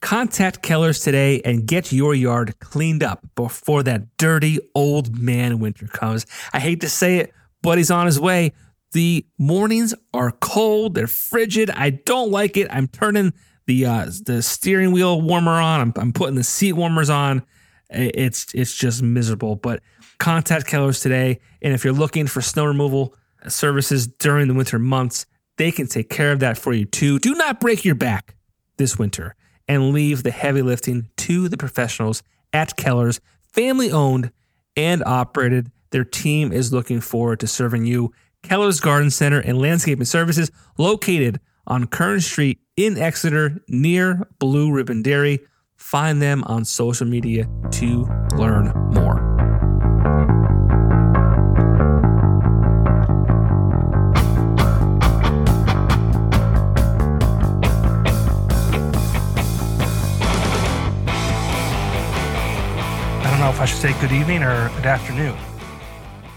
Contact Keller's today and get your yard cleaned up before that dirty old man winter comes. I hate to say it, but he's on his way. The mornings are cold, they're frigid. I don't like it. I'm turning the uh, the steering wheel warmer on. I'm, I'm putting the seat warmers on. It's it's just miserable. But contact Keller's today, and if you're looking for snow removal services during the winter months, they can take care of that for you too. Do not break your back this winter and leave the heavy lifting to the professionals at Keller's, family owned and operated. Their team is looking forward to serving you. Keller's Garden Center and Landscaping Services, located on Kern Street in Exeter near Blue Ribbon Dairy. Find them on social media to learn more. If I should say good evening or good afternoon.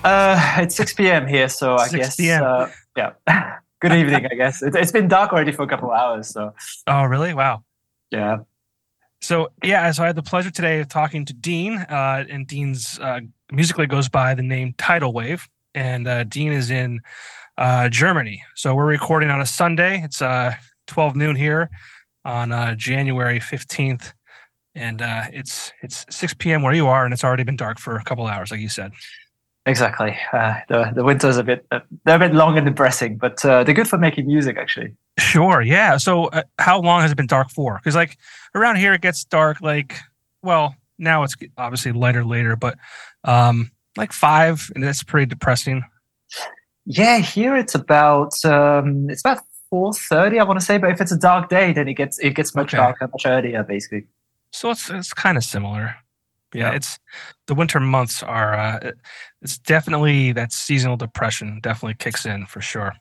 Uh, it's 6 p.m. here, so I guess. Uh, yeah. good evening, I guess. It, has been dark already for a couple of hours, so. Oh, really? Wow. Yeah. So yeah, so I had the pleasure today of talking to Dean, uh, and Dean's uh, musically goes by the name Tidal Wave, and uh, Dean is in uh, Germany. So we're recording on a Sunday. It's uh, 12 noon here on uh, January 15th, and uh, it's it's 6 p.m. where you are, and it's already been dark for a couple hours, like you said. Exactly. Uh, the the winters a bit uh, they're a bit long and depressing, but uh, they're good for making music, actually. Sure. Yeah. So, uh, how long has it been dark for? Because like around here, it gets dark like well now it's obviously lighter later, but um, like five, and that's pretty depressing. Yeah, here it's about um, it's about four thirty, I want to say. But if it's a dark day, then it gets it gets much okay. darker much earlier, basically. So it's it's kind of similar. Yeah, yeah, it's the winter months are uh, it's definitely that seasonal depression definitely kicks in for sure.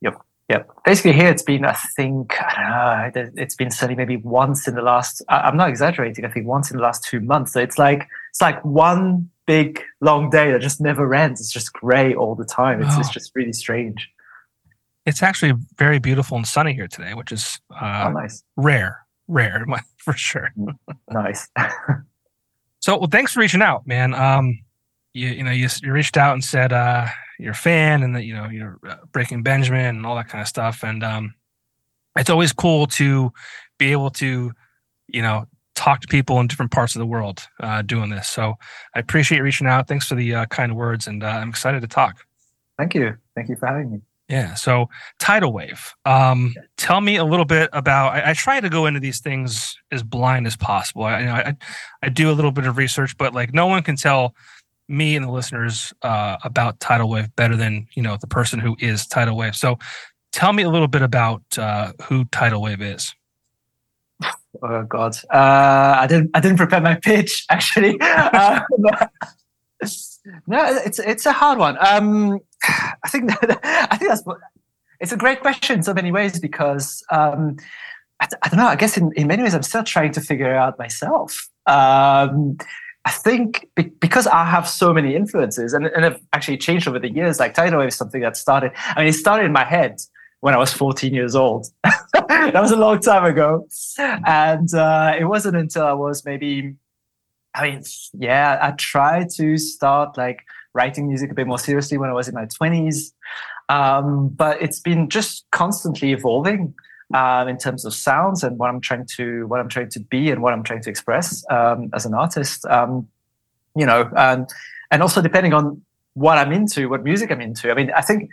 Yep. Yep. Basically, here it's been, I think, I don't know, it's been sunny maybe once in the last. I'm not exaggerating. I think once in the last two months. So it's like it's like one big long day that just never ends. It's just grey all the time. It's, oh. it's just really strange. It's actually very beautiful and sunny here today, which is uh, oh, nice. rare rare for sure. nice. so, well, thanks for reaching out, man. Um, you you know you, you reached out and said uh, you're a fan and that you know you're uh, Breaking Benjamin and all that kind of stuff, and um, it's always cool to be able to you know talk to people in different parts of the world uh, doing this. So I appreciate you reaching out. Thanks for the uh, kind words, and uh, I'm excited to talk. Thank you. Thank you for having me. Yeah. So tidal wave. Um, tell me a little bit about. I, I, try to go into these things as blind as possible. I, you know, I, I do a little bit of research, but like no one can tell me and the listeners uh, about tidal wave better than you know the person who is tidal wave. So tell me a little bit about uh, who tidal wave is. Oh God, uh, I didn't. I didn't prepare my pitch actually. No, it's it's a hard one. Um, I think that, I think that's it's a great question in so many ways because um, I, I, don't know. I guess in, in many ways I'm still trying to figure it out myself. Um, I think be, because I have so many influences and, and have actually changed over the years. Like tidal wave is something that started. I mean, it started in my head when I was 14 years old. that was a long time ago, and uh, it wasn't until I was maybe. I mean, yeah, I tried to start like writing music a bit more seriously when I was in my 20s. Um, but it's been just constantly evolving um, in terms of sounds and what I'm trying to what I'm trying to be and what I'm trying to express um, as an artist. Um, you know, and and also depending on what I'm into, what music I'm into. I mean, I think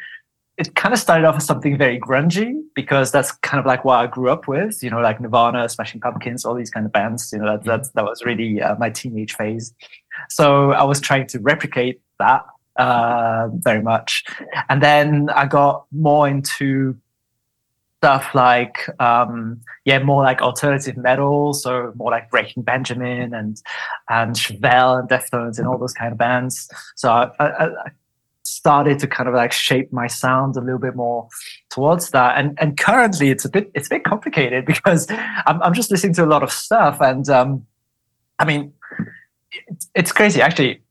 it kind of started off as something very grungy because that's kind of like what I grew up with, you know, like Nirvana, Smashing Pumpkins, all these kind of bands. You know, that that, that was really uh, my teenage phase. So I was trying to replicate that uh, very much. And then I got more into stuff like um, yeah, more like alternative metal, so more like Breaking Benjamin and and Chevelle and Deftones and all those kind of bands. So I, I, I started to kind of like shape my sound a little bit more towards that. And and currently it's a bit it's a bit complicated because I'm I'm just listening to a lot of stuff and um, I mean it's, it's crazy actually.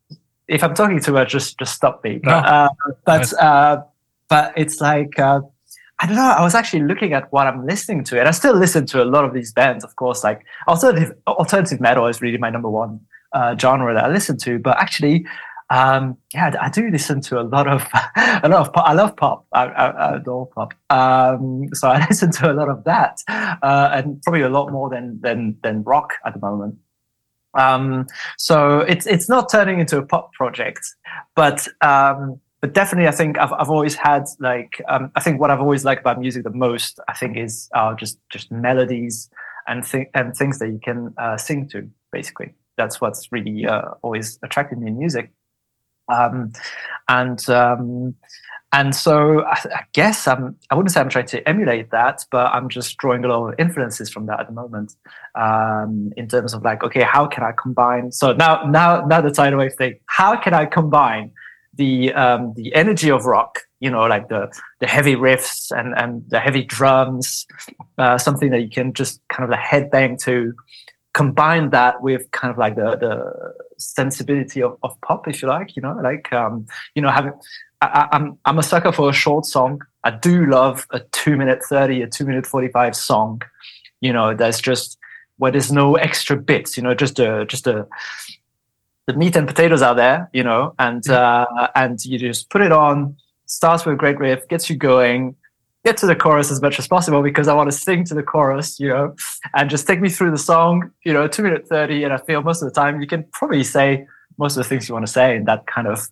If I'm talking too much, just just stop me. But no. uh, but uh, but it's like. Uh, I don't know. I was actually looking at what I'm listening to, and I still listen to a lot of these bands. Of course, like alternative alternative metal is really my number one uh, genre that I listen to. But actually, um, yeah, I do listen to a lot of a lot of pop. I love pop. I, I, I adore pop. Um, so I listen to a lot of that, uh, and probably a lot more than than than rock at the moment. Um, so it's it's not turning into a pop project, but um, but definitely, I think I've I've always had like um, I think what I've always liked about music the most I think is uh, just just melodies and and things that you can uh, sing to. Basically, that's what's really uh, always attracted me in music. Um, and um, and so I, I, guess I'm I wouldn't say I'm trying to emulate that, but I'm just drawing a lot of influences from that at the moment. Um, in terms of like, okay, how can I combine? So now now now the tidal wave thing. How can I combine the um, the energy of rock, you know, like the the heavy riffs and and the heavy drums, uh, something that you can just kind of like headbang to. Combine that with kind of like the the sensibility of, of pop, if you like, you know, like um, you know, having I, I'm I'm a sucker for a short song. I do love a two minute thirty, a two minute forty five song. You know, that's just where there's no extra bits. You know, just a just a the meat and potatoes are there, you know, and uh, and you just put it on. Starts with a great riff, gets you going. Get to the chorus as much as possible because I want to sing to the chorus, you know, and just take me through the song, you know, two minute thirty. And I feel most of the time you can probably say most of the things you want to say in that kind of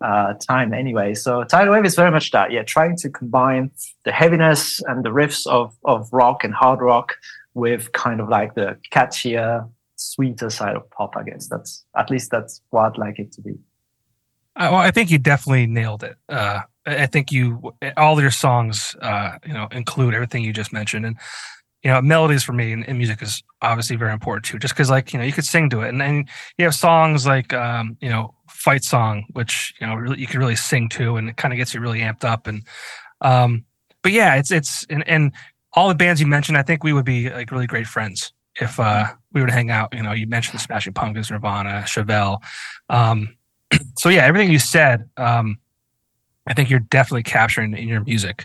uh, time anyway. So tidal wave is very much that, yeah, trying to combine the heaviness and the riffs of of rock and hard rock with kind of like the catchier sweeter side of pop. I guess that's at least that's what I'd like it to be. Uh, well, I think you definitely nailed it. Uh, I think you all your songs, uh, you know, include everything you just mentioned, and you know, melodies for me in music is obviously very important too. Just because, like, you know, you could sing to it, and then you have songs like, um, you know, fight song, which you know really, you can really sing to, and it kind of gets you really amped up. And, um, but yeah, it's it's and, and all the bands you mentioned, I think we would be like really great friends if uh, we were to hang out. You know, you mentioned the Smashing Pumpkins, Nirvana, Chevelle. Um, so yeah, everything you said, um, I think you're definitely capturing in your music,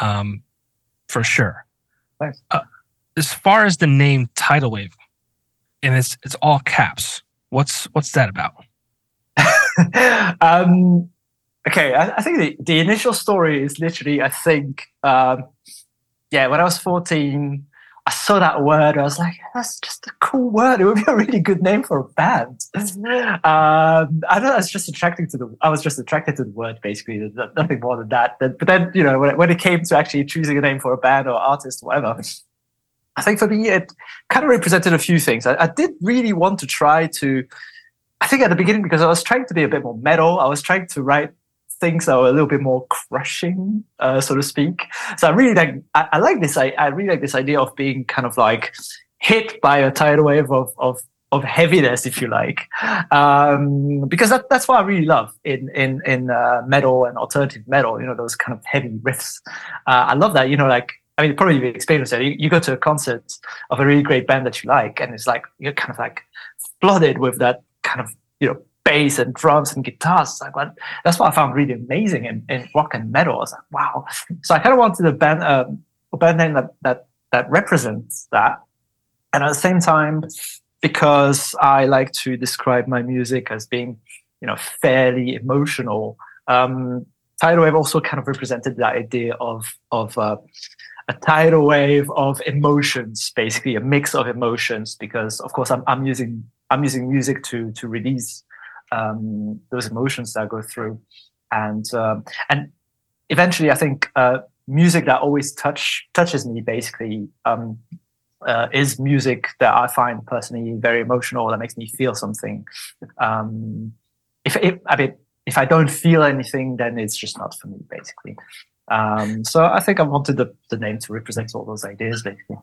um, for sure. Thanks. Uh, as far as the name Tidal Wave, and it's it's all caps. What's what's that about? um, okay, I, I, think the, the initial story is literally, I think, um, yeah, when I was 14, I saw that word. I was like, that's just a cool word. It would be a really good name for a band. um, I don't know. I was just attracted to the. I was just attracted to the word, basically. Nothing more than that. But, but then, you know, when it, when it came to actually choosing a name for a band or artist or whatever, I think for me it kind of represented a few things. I, I did really want to try to. I think at the beginning because I was trying to be a bit more metal. I was trying to write things that were a little bit more crushing, uh, so to speak. So I really like I, I, like this. I, I really like this idea of being kind of like hit by a tidal wave of of of heaviness, if you like, um, because that, that's what I really love in in in uh, metal and alternative metal. You know, those kind of heavy riffs. Uh, I love that. You know, like I mean, probably the experience that you, you go to a concert of a really great band that you like, and it's like you're kind of like flooded with that kind of you know bass and drums and guitars. Like that's what I found really amazing in, in rock and metal. I was like, wow. So I kind of wanted a band, um, a band name that, that, that represents that. And at the same time, because I like to describe my music as being, you know, fairly emotional, um, tidal wave also kind of represented that idea of, of, uh, a tidal wave of emotions, basically a mix of emotions, because of course I'm, I'm using I'm using music to to release um, those emotions that I go through, and um, and eventually, I think uh, music that always touch touches me basically um, uh, is music that I find personally very emotional that makes me feel something. Um, if, if I mean, if I don't feel anything, then it's just not for me, basically. Um, so I think I wanted the, the name to represent all those ideas, basically.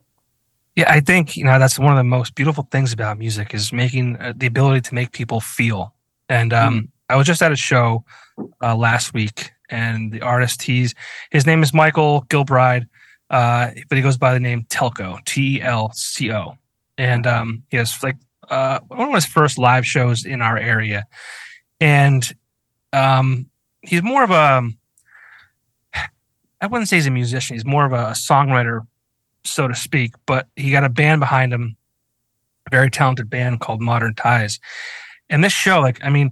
Yeah, I think you know that's one of the most beautiful things about music is making uh, the ability to make people feel. And um, mm. I was just at a show uh, last week, and the artist he's his name is Michael Gilbride, uh, but he goes by the name Telco, T E L C O, and um, he has like uh, one of his first live shows in our area, and um, he's more of a I wouldn't say he's a musician. He's more of a songwriter so to speak, but he got a band behind him, a very talented band called Modern Ties. And this show, like, I mean,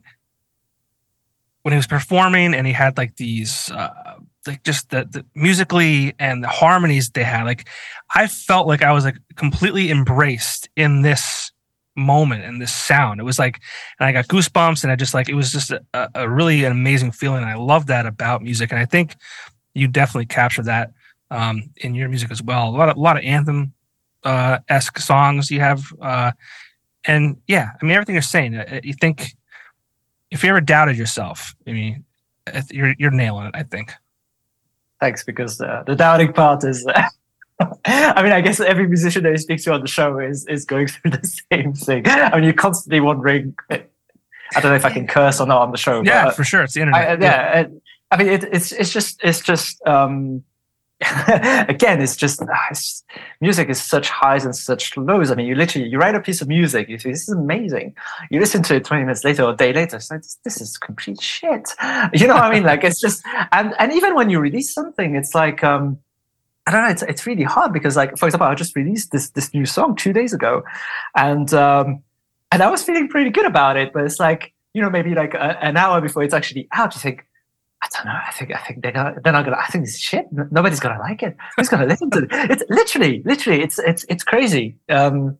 when he was performing and he had like these, uh, like just the, the musically and the harmonies they had, like, I felt like I was like completely embraced in this moment and this sound. It was like, and I got goosebumps and I just like, it was just a, a really an amazing feeling. I love that about music. And I think you definitely captured that um, in your music as well. A lot of a lot of anthem uh, esque songs you have, uh, and yeah, I mean everything you're saying. Uh, you think if you ever doubted yourself, I mean, you're you're nailing it. I think. Thanks, because the the doubting part is. I mean, I guess every musician that you speak to on the show is is going through the same thing. I mean, you're constantly wondering. I don't know if I can curse or not on the show. Yeah, but, for sure, it's the internet. I, yeah, yeah. I mean, it, it's it's just it's just um, again, it's just, ah, it's music is such highs and such lows. I mean, you literally you write a piece of music, you say this is amazing. You listen to it twenty minutes later or a day later, it's like this is complete shit. You know what I mean? Like it's just and and even when you release something, it's like um, I don't know. It's it's really hard because like for example, I just released this this new song two days ago, and um, and I was feeling pretty good about it. But it's like you know maybe like a, an hour before it's actually out, you think I don't know. I think I think they're gonna they're not gonna. I think this shit. Nobody's gonna like it. Who's gonna listen to it? It's literally, literally, it's it's it's crazy. Um,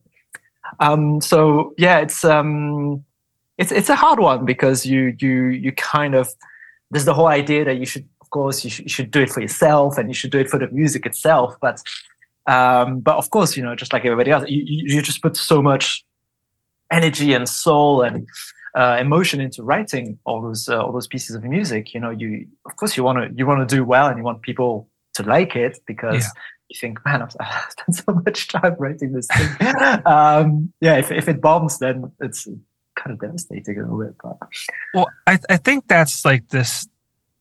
um. So yeah, it's um, it's it's a hard one because you you you kind of there's the whole idea that you should, of course, you should, you should do it for yourself and you should do it for the music itself. But um, but of course, you know, just like everybody else, you you just put so much energy and soul and uh, emotion into writing all those uh, all those pieces of music you know you of course you want to you want to do well and you want people to like it because yeah. you think man I've, I've, spent so much time writing this thing. Um, yeah if, if it bombs then it's kind of devastating a little bit but well I, I think that's like this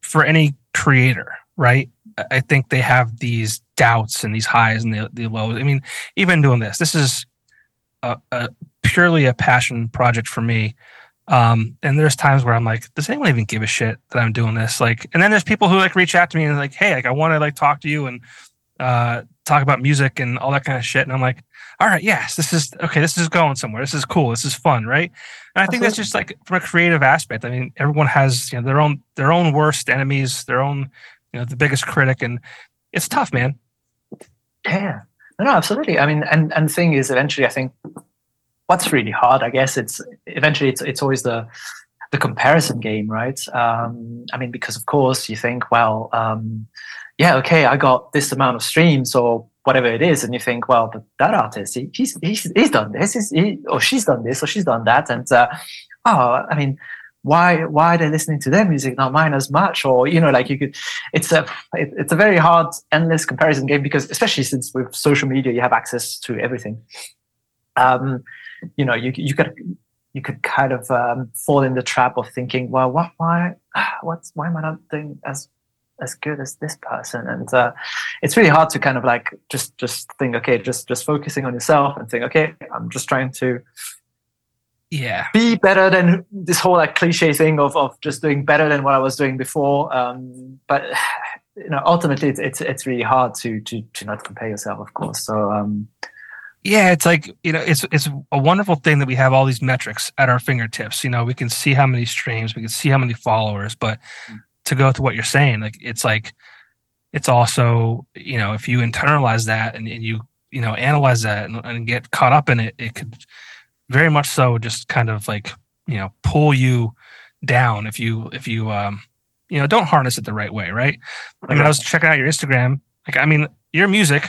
for any creator right? I think they have these doubts and these highs and the, the lows. I mean even doing this this is a, a purely a passion project for me um, and there's times where I'm like, does anyone even give a shit that I'm doing this? Like, and then there's people who like reach out to me and like, hey, like I want to like talk to you and uh, talk about music and all that kind of shit. And I'm like, all right, yes, this is okay. This is going somewhere. This is cool. This is fun, right? And I think that's just like from a creative aspect. I mean, everyone has you know their own their own worst enemies, their own you know the biggest critic, and it's tough, man. Yeah, no, no, absolutely. I mean, and and the thing is, eventually, I think what's really hard, I guess, it's eventually it's it's always the the comparison game, right? Um, I mean, because of course you think, well, um, yeah, okay, I got this amount of streams or whatever it is, and you think, well, but that artist, he, he's, he's he's done this, he's, he, or she's done this, or she's done that, and uh, oh, I mean, why why are they listening to their music, not mine as much? Or you know, like you could, it's a it, it's a very hard, endless comparison game because especially since with social media, you have access to everything. Um, you know, you you could you could kind of um, fall in the trap of thinking, well, what, why, what's, why am I not doing as as good as this person? And uh, it's really hard to kind of like just just think, okay, just just focusing on yourself and think, okay, I'm just trying to yeah be better than this whole like cliche thing of of just doing better than what I was doing before. Um, but you know, ultimately, it's, it's it's really hard to to to not compare yourself, of course. So um, yeah, it's like you know, it's it's a wonderful thing that we have all these metrics at our fingertips. You know, we can see how many streams, we can see how many followers, but mm. to go to what you're saying, like it's like it's also you know, if you internalize that and, and you you know analyze that and, and get caught up in it, it could very much so just kind of like you know pull you down if you if you um you know don't harness it the right way, right? Like I was checking out your Instagram, like I mean your music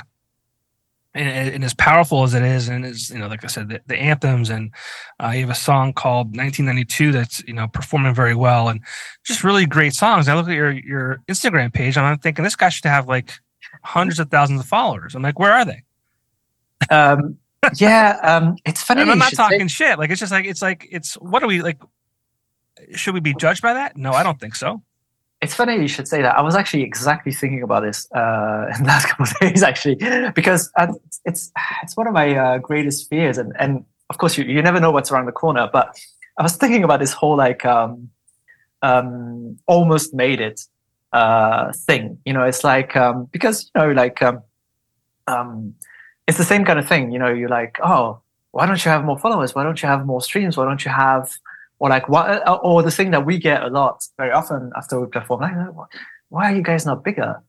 and, and, as powerful as it is, and as you know, like I said, the, the anthems, and uh, you have a song called 1992 that's you know performing very well, and just really great songs. I look at your your Instagram page, and I'm thinking this guy should have like hundreds of thousands of followers. I'm like, where are they? Um, yeah, um, it's funny. I'm not talking say- shit. Like it's just like it's like it's what are we like? Should we be judged by that? No, I don't think so. It's funny you should say that. I was actually exactly thinking about this uh, in the last couple of days, actually, because uh, it's it's one of my uh, greatest fears, and and of course you you never know what's around the corner. But I was thinking about this whole like um, um, almost made it uh, thing. You know, it's like um, because you know like um, um, it's the same kind of thing. You know, you're like, oh, why don't you have more followers? Why don't you have more streams? Why don't you have or like what uh, or the thing that we get a lot very often after we perform like why are you guys not bigger?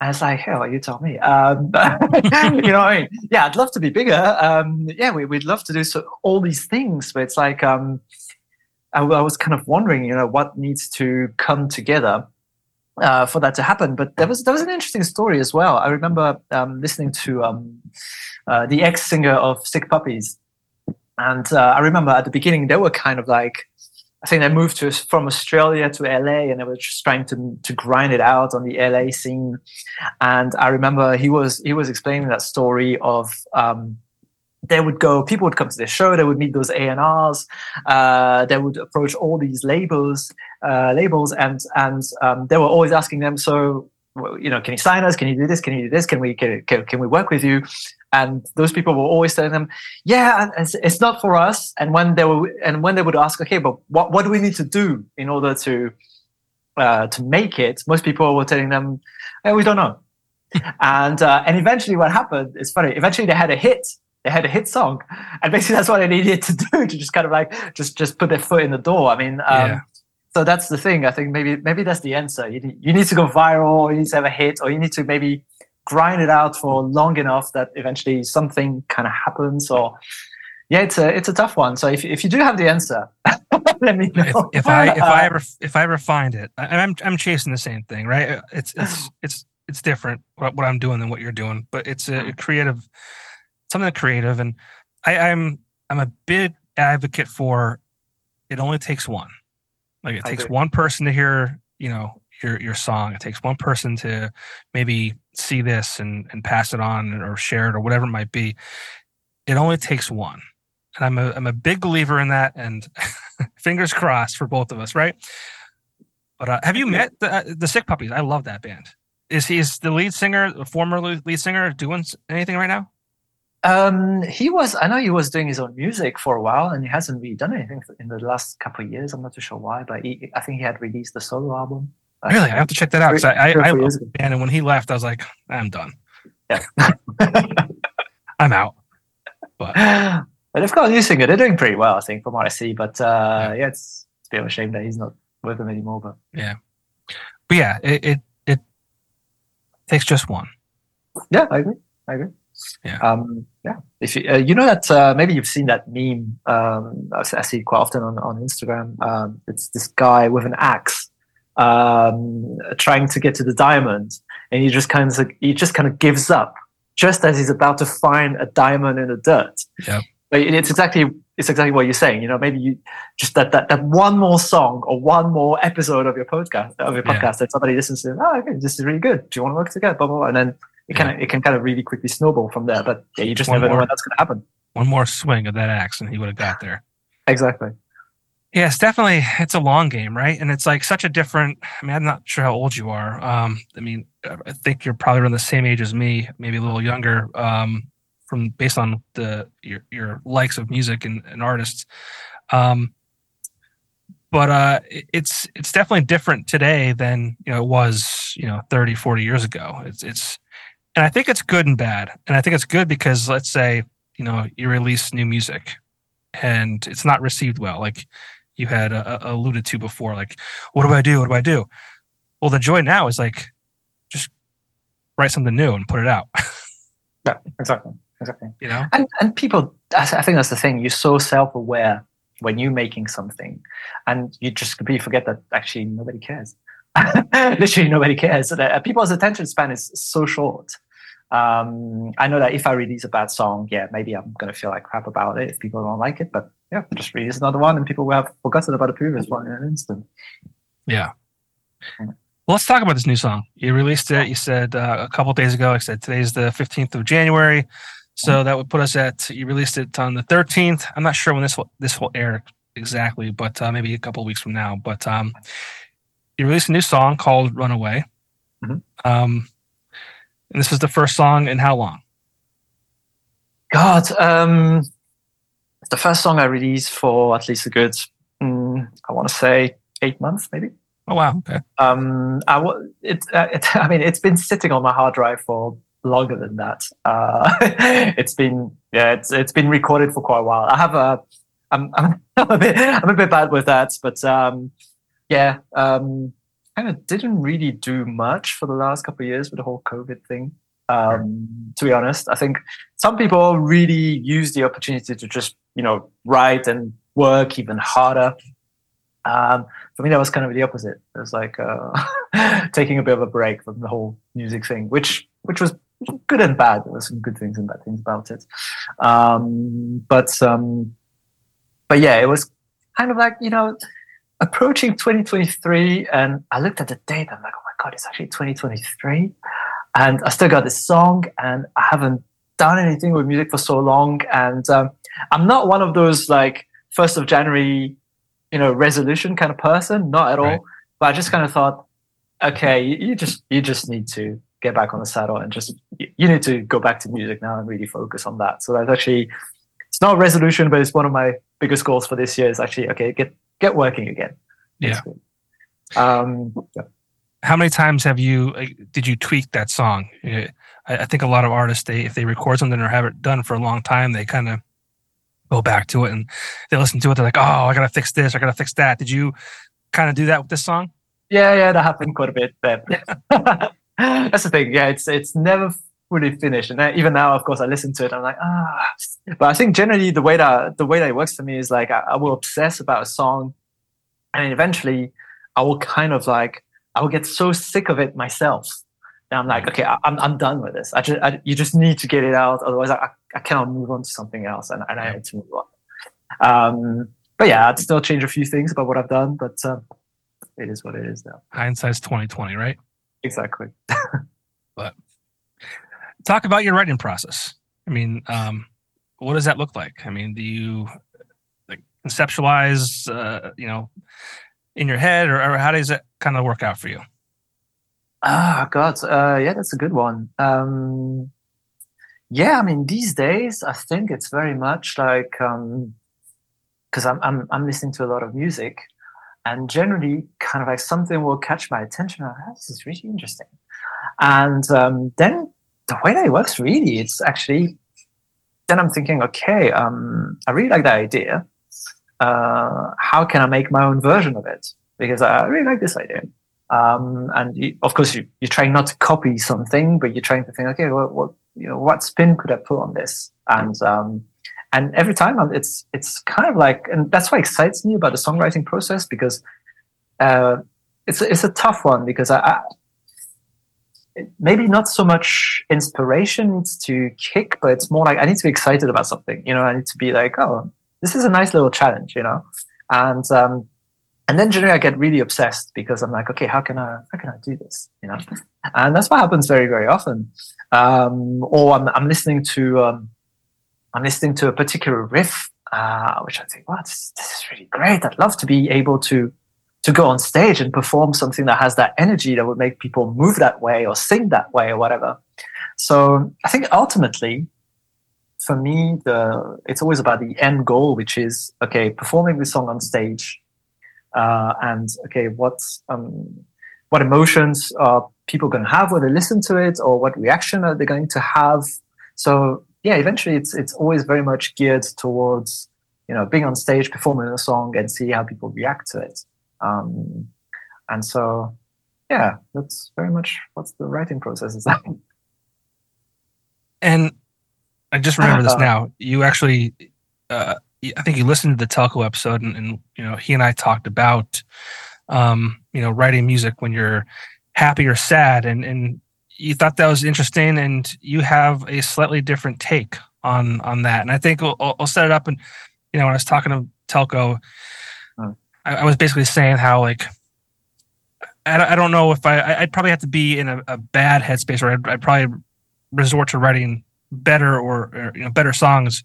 And it's like hell you tell me. Um, you know I mean? yeah i'd love to be bigger. Um, yeah we, would love to do so, all these things but it's like um, I, I, was kind of wondering you know what needs to come together uh, for that to happen. But there was there was an interesting story as well. I remember um, listening to um, uh, the ex-singer of sick puppies and uh, I remember at the beginning they were kind of like, I think they moved to from Australia to LA, and they were just trying to to grind it out on the LA scene. And I remember he was he was explaining that story of. Um, they would go people would come to their show they would meet those a&rs uh, they would approach all these labels uh, labels and and um, they were always asking them so you know can you sign us can you do this can you do this can we can, can, can we work with you and those people were always telling them, "Yeah, it's, it's not for us." And when they were, and when they would ask, "Okay, but what what do we need to do in order to uh, to make it?" Most people were telling them, hey, "We don't know." and uh, and eventually, what happened? It's funny. Eventually, they had a hit. They had a hit song, and basically that's what they needed to do to just kind of like just just put their foot in the door. I mean, um, yeah. so that's the thing. I think maybe maybe that's the answer. You you need to go viral. You need to have a hit, or you need to maybe grind it out for long enough that eventually something kind of happens or yeah it's a it's a tough one. So if, if you do have the answer let me know if, if i if i ever if i ever find it and i'm i'm chasing the same thing right? Uh, it's it's it's it's different what, what i'm doing than what you're doing but it's mm. a, creative something creative and i i'm i'm a big advocate for it only takes one. Like it takes one person to hear you know your your song. It takes one person to maybe see this and and pass it on or share it or whatever it might be. It only takes one, and I'm a I'm a big believer in that. And fingers crossed for both of us, right? But uh, have you met the uh, the Sick Puppies? I love that band. Is he is the lead singer, the former lead singer, doing anything right now? Um, he was. I know he was doing his own music for a while, and he hasn't really done anything in the last couple of years. I'm not too sure why, but he, I think he had released the solo album. Really, I have to check that out. Because I, I, I love and when he left, I was like, I'm done. Yeah, I'm out. But but they've got a new singer. They're doing pretty well, I think, from what I see. But uh, yeah. yeah, it's, it's a bit of a shame that he's not with them anymore. But yeah, but yeah, it it, it takes just one. Yeah, I agree. I agree. Yeah. Um, yeah. If you, uh, you know that uh, maybe you've seen that meme. Um, I see it quite often on on Instagram. Um, it's this guy with an axe um, trying to get to the diamond, and he just kind of he just kind of gives up just as he's about to find a diamond in the dirt. Yeah. But it's exactly it's exactly what you're saying. You know, maybe you just that that, that one more song or one more episode of your podcast of your podcast yeah. that somebody listens to. Oh, okay, this is really good. Do you want to work together? Blah blah blah. And then it yeah. kind of it can kind of really quickly snowball from there. But yeah, you just one never more, know when that's going to happen. One more swing of that axe, and he would have got there. Exactly. Yeah, it's definitely it's a long game, right? And it's like such a different. I mean, I'm not sure how old you are. Um, I mean, I think you're probably around the same age as me, maybe a little younger. Um, from based on the your your likes of music and, and artists. Um, but uh, it's it's definitely different today than you know it was you know 30 40 years ago it's it's and i think it's good and bad and i think it's good because let's say you know you release new music and it's not received well like you had uh, uh, alluded to before. Like, what do I do? What do I do? Well, the joy now is like just write something new and put it out. yeah, exactly, exactly. You know, and and people, I think that's the thing. You're so self-aware when you're making something, and you just completely forget that actually nobody cares. Literally, nobody cares. So that, uh, people's attention span is so short. Um, I know that if I release a bad song, yeah, maybe I'm gonna feel like crap about it if people don't like it. But yeah, just release another one, and people will have forgotten about the previous one in an instant. Yeah. Well, let's talk about this new song. You released it. You said uh, a couple days ago. I said today's the 15th of January, so that would put us at. You released it on the 13th. I'm not sure when this will this will air exactly, but uh, maybe a couple weeks from now. But um, you released a new song called "Runaway." Mm-hmm. Um, and this was the first song in how long? God, um, the first song I released for at least a good, mm, I want to say eight months, maybe. Oh wow! Okay. Um, I it, uh, it, I mean, it's been sitting on my hard drive for longer than that. Uh, it's been yeah, it's it's been recorded for quite a while. I have a, I'm I'm, I'm a bit I'm a bit bad with that, but um, yeah, um, kind of didn't really do much for the last couple of years with the whole COVID thing. Um, to be honest, I think some people really use the opportunity to just, you know, write and work even harder. Um, for me, that was kind of the opposite. It was like uh, taking a bit of a break from the whole music thing, which which was good and bad. There were some good things and bad things about it. Um, but um, but yeah, it was kind of like you know approaching 2023 and I looked at the date. I'm like, oh my God, it's actually 2023. And I still got this song and I haven't done anything with music for so long. And um, I'm not one of those like 1st of January, you know, resolution kind of person, not at right. all. But I just kind of thought, okay, you, you just, you just need to get back on the saddle and just, you, you need to go back to music now and really focus on that. So that's actually, it's not a resolution, but it's one of my biggest goals for this year is actually, okay, get, get working again. Yeah. Um, yeah. How many times have you did you tweak that song? I, I think a lot of artists they if they record something or have it done for a long time, they kind of go back to it and they listen to it. They're like, oh, I gotta fix this, I gotta fix that. Did you kind of do that with this song? Yeah, yeah, that happened quite a bit. But that's the thing. Yeah, it's it's never fully finished, and even now, of course, I listen to it. I'm like, ah. But I think generally the way that the way that it works for me is like I, I will obsess about a song and eventually I will kind of like I will get so sick of it myself. And I'm like, okay, I, am I'm done with this. I just I, you just need to get it out, otherwise I, I cannot move on to something else, and, and I need to move on. Um, but yeah, I'd still change a few things about what I've done, but um, it is what it is now. Hindsight's twenty twenty, right? Exactly. but talk about your writing process. I mean, um, what does that look like? I mean, do you conceptualize, uh, you know, in your head, or, or, how does it kind of work out for you? Ah, God, uh, yeah, that's a good one. Um, yeah, I mean, these days, I think it's very much like because um, I'm, I'm I'm listening to a lot of music, and generally, kind of like something will catch my attention. Oh, this is really interesting, and um, then the way that it works, really, it's actually then I'm thinking, okay, um, I really like that idea uh, how can I make my own version of it? Because I really like this idea. Um, and you, of course, you, you're trying not to copy something, but you're trying to think, okay, well, what you know, what spin could I put on this? And um, and every time it's it's kind of like, and that's what excites me about the songwriting process because uh, it's it's a tough one because I, I maybe not so much inspiration to kick, but it's more like I need to be excited about something. You know, I need to be like, oh, this is a nice little challenge, you know. And um, and then generally I get really obsessed because I'm like, okay, how can I how can I do this, you know? And that's what happens very very often. Um, or I'm I'm listening to um, I'm listening to a particular riff, uh, which I think, wow, this, this is really great. I'd love to be able to to go on stage and perform something that has that energy that would make people move that way or sing that way or whatever. So I think ultimately for me, the it's always about the end goal, which is okay, performing the song on stage, uh, and okay, what um, what emotions are people going to have when they listen to it, or what reaction are they going to have? So yeah, eventually, it's it's always very much geared towards you know being on stage, performing a song, and see how people react to it. Um, and so, yeah, that's very much what the writing process is like. And I just remember this now. You actually, uh, I think you listened to the Telco episode, and, and, you know he and I talked about, um, you know, writing music when you're happy or sad, and and you thought that was interesting, and you have a slightly different take on on that. And I think we'll, we'll set it up. And you know, when I was talking to Telco, hmm. I, I, was basically saying how like I, I don't know if I I'd probably have to be in a, a bad headspace, or I'd, I'd, probably resort to writing better or, or, you know better songs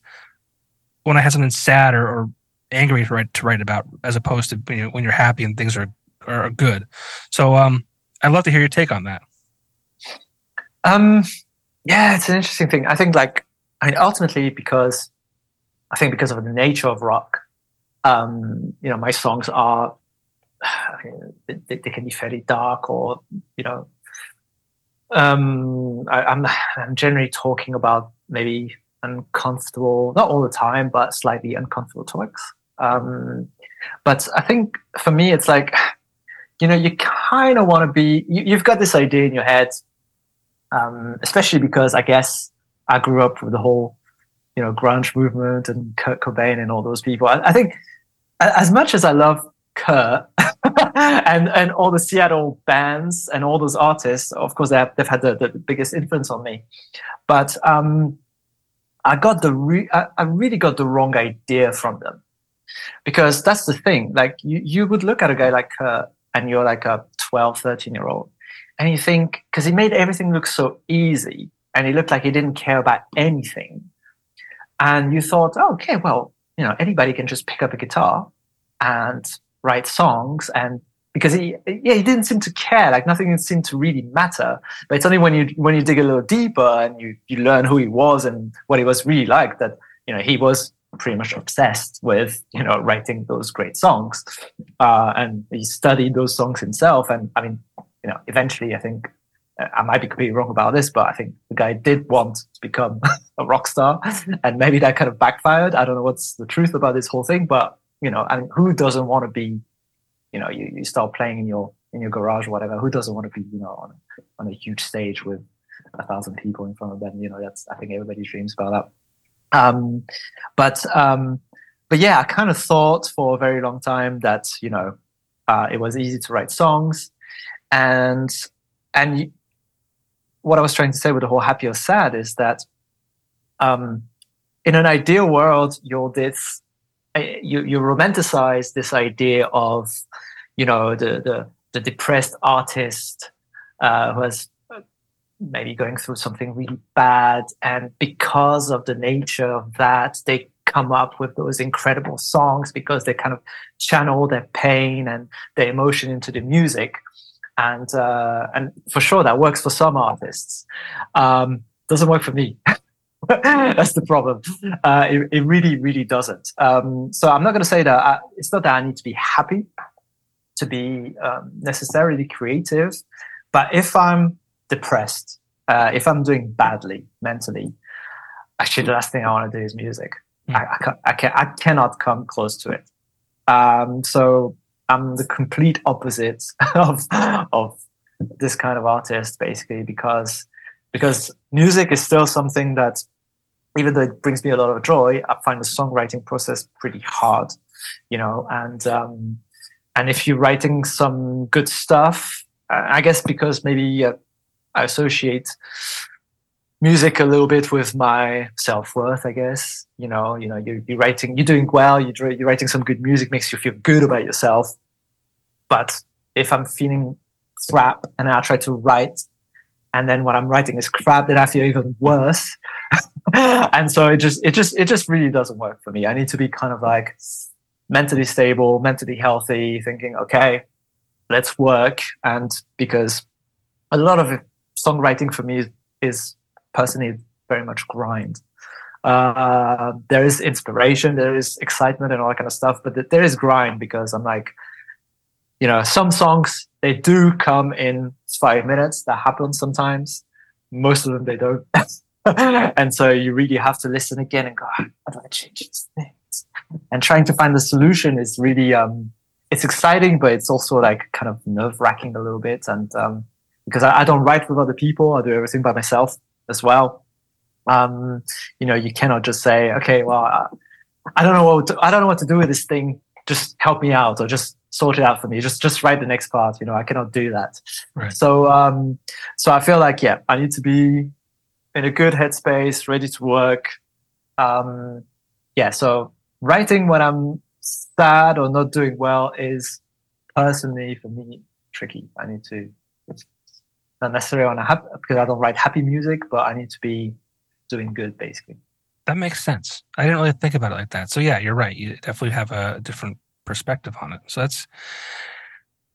when I had something sad or, or angry to write to write about, as opposed to you know, when you're happy and things are are good. So um, I'd love to hear your take on that. Um, yeah, it's an interesting thing. I think like I mean, ultimately because I think because of the nature of rock, um, you know, my songs are they, they, can be fairly dark or you know um, I, I'm, I'm generally talking about maybe uncomfortable not all the time but slightly uncomfortable topics um, but i think for me it's like you know you kind of want to be you, have got this idea in your head um, especially because i guess i grew up with the whole you know grunge movement and kurt cobain and all those people i, I think as much as i love kurt and and all the Seattle bands and all those artists, of course, they have, they've had the, the biggest influence on me. But um, I got the re- I, I really got the wrong idea from them because that's the thing. Like you, you would look at a guy like Kurt and you're like a 12, 13 year old, and you think because he made everything look so easy and he looked like he didn't care about anything, and you thought, oh, okay, well, you know, anybody can just pick up a guitar and write songs and because he yeah he didn't seem to care like nothing seemed to really matter. But it's only when you when you dig a little deeper and you you learn who he was and what he was really like that you know he was pretty much obsessed with you know writing those great songs uh, and he studied those songs himself. And i mean you know eventually i think uh, i might be completely wrong about this but i think the guy did want to become a rock star and maybe that kind of backfired. I don't know what's the truth about this whole thing but you know, I mean, who doesn't want to be, you know, you, you start playing in your in your garage or whatever. Who doesn't want to be, you know, on on a huge stage with a thousand people in front of them? You know, that's I think everybody dreams about that. Um, but um, but yeah, I kind of thought for a very long time that you know uh, it was easy to write songs, and and what I was trying to say with the whole happy or sad is that um, in an ideal world, you're this you you romanticize this idea of you know the the, the depressed artist uh, who has maybe going through something really bad and because of the nature of that they come up with those incredible songs because they kind of channel their pain and their emotion into the music. And uh, and for sure that works for some artists. Um, doesn't work for me That's the problem. Uh, it, it, really, really doesn't. Um, so I'm not going to say that I, it's not that I need to be happy to be um, necessarily creative, but if I'm depressed, uh, if I'm doing badly mentally, actually the last thing I want to do is music. Mm. I, I, can, I, can, I cannot come close to it. Um, so I'm the complete opposite of of this kind of artist, basically, because because music is still something that even though it brings me a lot of joy, I find the songwriting process pretty hard, you know, and, um, and if you're writing some good stuff, I guess because maybe uh, I associate music a little bit with my self-worth, I guess, you know, you know, you're, you're writing, you're doing well, you're, you're writing some good music, makes you feel good about yourself. But if I'm feeling crap and I try to write and then what I'm writing is crap, then I feel even worse. and so it just it just it just really doesn't work for me. I need to be kind of like mentally stable, mentally healthy, thinking, okay, let's work. And because a lot of songwriting for me is, personally very much grind. Uh, there is inspiration, there is excitement, and all that kind of stuff, but there is grind because I'm like, you know, some songs they do come in five minutes. That happens sometimes. Most of them they don't. and so you really have to listen again and go, how do I change these things? And trying to find the solution is really, um, it's exciting, but it's also like kind of nerve wracking a little bit. And, um, because I, I, don't write with other people, I do everything by myself as well. Um, you know, you cannot just say, okay, well, I, I don't know what to, I don't know what to do with this thing. Just help me out or just sort it out for me. Just just write the next part. You know, I cannot do that. Right. So um, so I feel like yeah, I need to be in a good headspace, ready to work. Um, yeah. So writing when I'm sad or not doing well is personally for me tricky. I need to not necessarily on a happy because I don't write happy music, but I need to be doing good basically. That makes sense. I didn't really think about it like that. So yeah, you're right. You definitely have a different perspective on it. So that's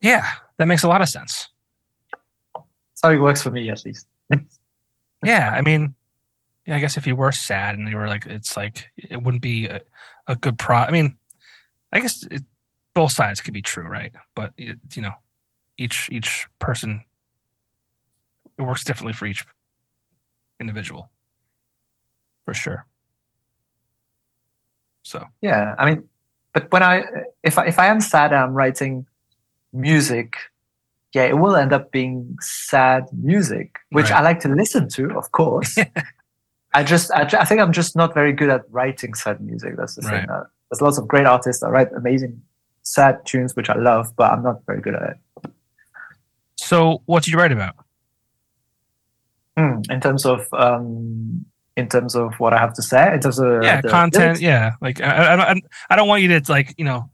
yeah, that makes a lot of sense. That's how it works for me at least. yeah, I mean, yeah, I guess if you were sad and you were like, it's like it wouldn't be a, a good pro. I mean, I guess it, both sides could be true, right? But it, you know, each each person it works differently for each individual, for sure. So yeah, I mean, but when I if I, if I am sad, I'm writing music. Yeah, it will end up being sad music, which right. I like to listen to, of course. I just, I, I, think I'm just not very good at writing sad music. That's the right. thing. Uh, there's lots of great artists that write amazing sad tunes, which I love, but I'm not very good at it. So, what did you write about? Mm, in terms of um, in terms of what I have to say, in terms of yeah, content, lyrics? yeah. Like I, I, I don't want you to like you know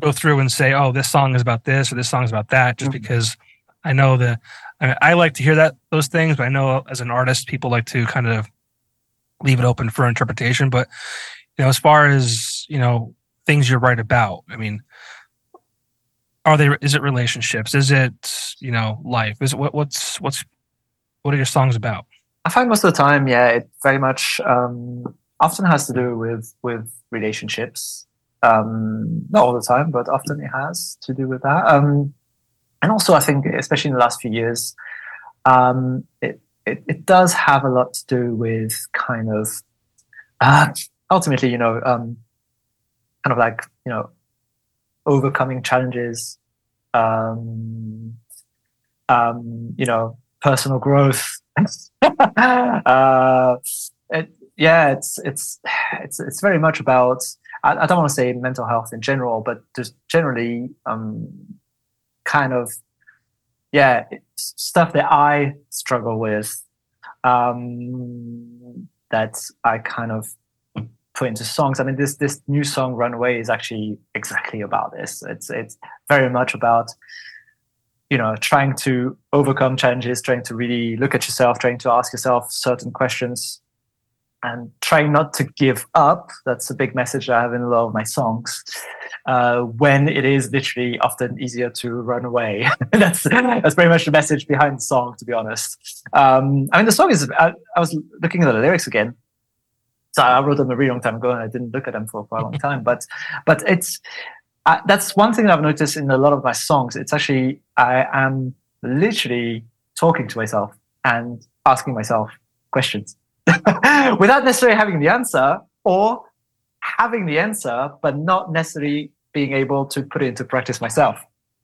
go through and say, oh, this song is about this or this song is about that, just mm-hmm. because I know that I, I like to hear that those things, but I know as an artist, people like to kind of leave it open for interpretation. But you know, as far as you know, things you write about, I mean, are they? Is it relationships? Is it you know life? Is it what, what's what's what are your songs about? I find most of the time, yeah, it very much um, often has to do with with relationships. Um, not all the time, but often it has to do with that. Um, and also, I think, especially in the last few years, um, it, it, it does have a lot to do with kind of uh, ultimately, you know, um, kind of like you know, overcoming challenges. Um, um, you know, personal growth. uh, it, yeah, it's it's it's it's very much about. I, I, don't want to say mental health in general, but just generally, um, kind of, yeah, stuff that I struggle with, um, that I kind of put into songs. I mean, this this new song "Runaway" is actually exactly about this. It's it's very much about you know trying to overcome challenges trying to really look at yourself trying to ask yourself certain questions and trying not to give up that's a big message i have in a lot of my songs uh, when it is literally often easier to run away that's that's pretty much the message behind the song to be honest um, i mean the song is I, I was looking at the lyrics again so I wrote them a really long time ago, and I didn't look at them for quite a long time. But but it's uh, that's one thing that I've noticed in a lot of my songs. It's actually I am literally talking to myself and asking myself questions without necessarily having the answer or having the answer, but not necessarily being able to put it into practice myself.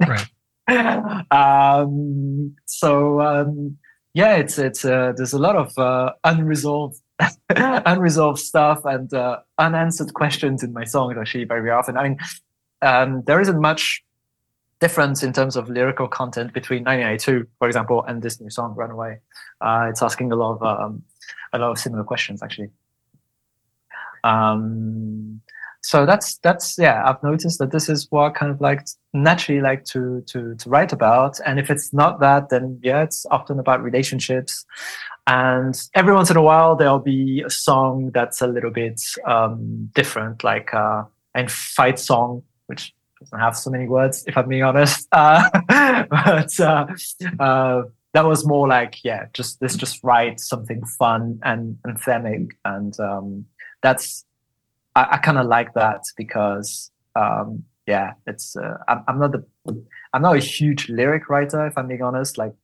Right. um, so um, yeah, it's it's uh, there's a lot of uh, unresolved unresolved stuff and uh, unanswered questions in my songs actually very often. I mean, um, there isn't much difference in terms of lyrical content between 1992, for example, and this new song, "Runaway." Uh, it's asking a lot of um, a lot of similar questions, actually. Um, so that's that's yeah. I've noticed that this is what kind of like naturally like to to to write about, and if it's not that, then yeah, it's often about relationships. And every once in a while, there'll be a song that's a little bit um, different, like uh, and fight song which doesn't have so many words, if I'm being honest. Uh, but uh, uh, that was more like, yeah, just let's just write something fun and anthemic, and um, that's I, I kind of like that because um, yeah, it's uh, I'm, I'm not the I'm not a huge lyric writer, if I'm being honest. Like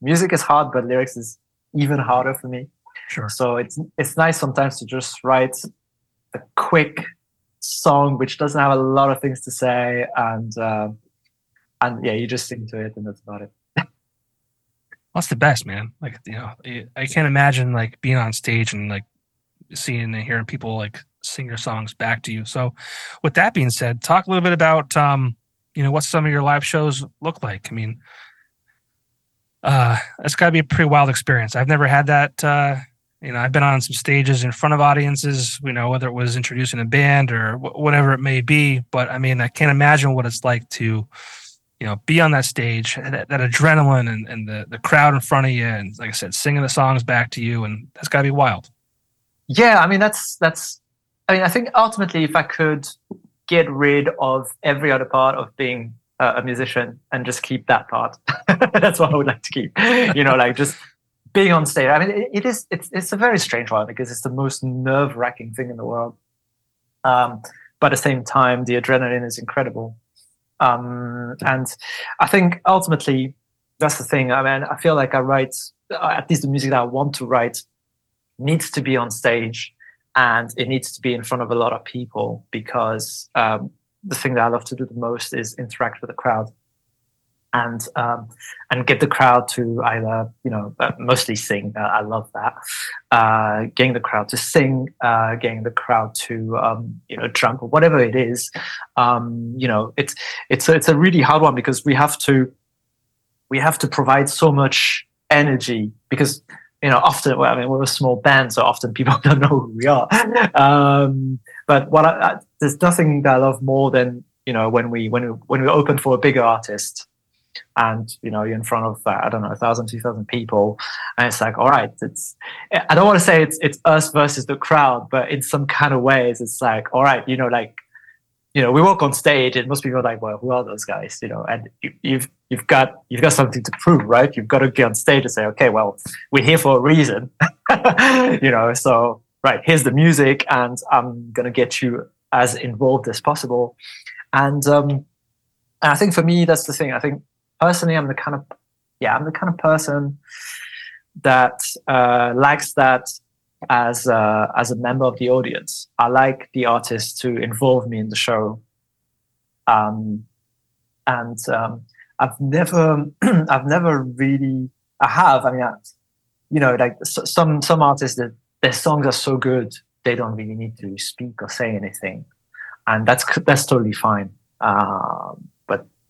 music is hard, but lyrics is even harder for me. Sure. So it's it's nice sometimes to just write a quick song which doesn't have a lot of things to say and uh, and yeah you just sing to it and that's about it that's the best man like you know i can't imagine like being on stage and like seeing and hearing people like sing your songs back to you so with that being said talk a little bit about um you know, what some of your live shows look like. I mean, uh, it's got to be a pretty wild experience. I've never had that. Uh, you know, I've been on some stages in front of audiences, you know, whether it was introducing a band or wh- whatever it may be. But I mean, I can't imagine what it's like to, you know, be on that stage, that, that adrenaline and, and the, the crowd in front of you. And like I said, singing the songs back to you. And that's got to be wild. Yeah. I mean, that's, that's, I mean, I think ultimately, if I could get rid of every other part of being a musician and just keep that part, that's what I would like to keep, you know, like just being on stage. I mean, it, it is it's it's a very strange one because it's the most nerve wracking thing in the world. Um, but at the same time, the adrenaline is incredible. Um, and I think ultimately that's the thing. I mean, I feel like I write uh, at least the music that I want to write needs to be on stage and it needs to be in front of a lot of people because um, the thing that I love to do the most is interact with the crowd and um, and get the crowd to either you know uh, mostly sing. Uh, I love that. Uh, getting the crowd to sing, uh, getting the crowd to um, you know jump or whatever it is. Um, you know, it's it's a, it's a really hard one because we have to we have to provide so much energy because you know often well, I mean we're a small band, so often people don't know who we are. Um, but what I, I, there's nothing that I love more than you know when we when we when we open for a bigger artist and you know you're in front of uh, I don't know a thousand, two thousand people, and it's like, all right, it's I don't want to say it's it's us versus the crowd, but in some kind of ways, it's like, all right, you know, like you know, we walk on stage, and most people are like, well, who are those guys? You know, and you, you've you've got you've got something to prove, right? You've got to get on stage and say, okay, well, we're here for a reason, you know. So right, here's the music, and I'm gonna get you as involved as possible, and um, and I think for me, that's the thing. I think personally, I'm the kind of yeah, I'm the kind of person that uh, likes that as a, as a member of the audience. I like the artist to involve me in the show, um, and um, I've never I've never really I have. I mean, I, you know, like some some artists that their songs are so good they don't really need to speak or say anything, and that's that's totally fine. Um,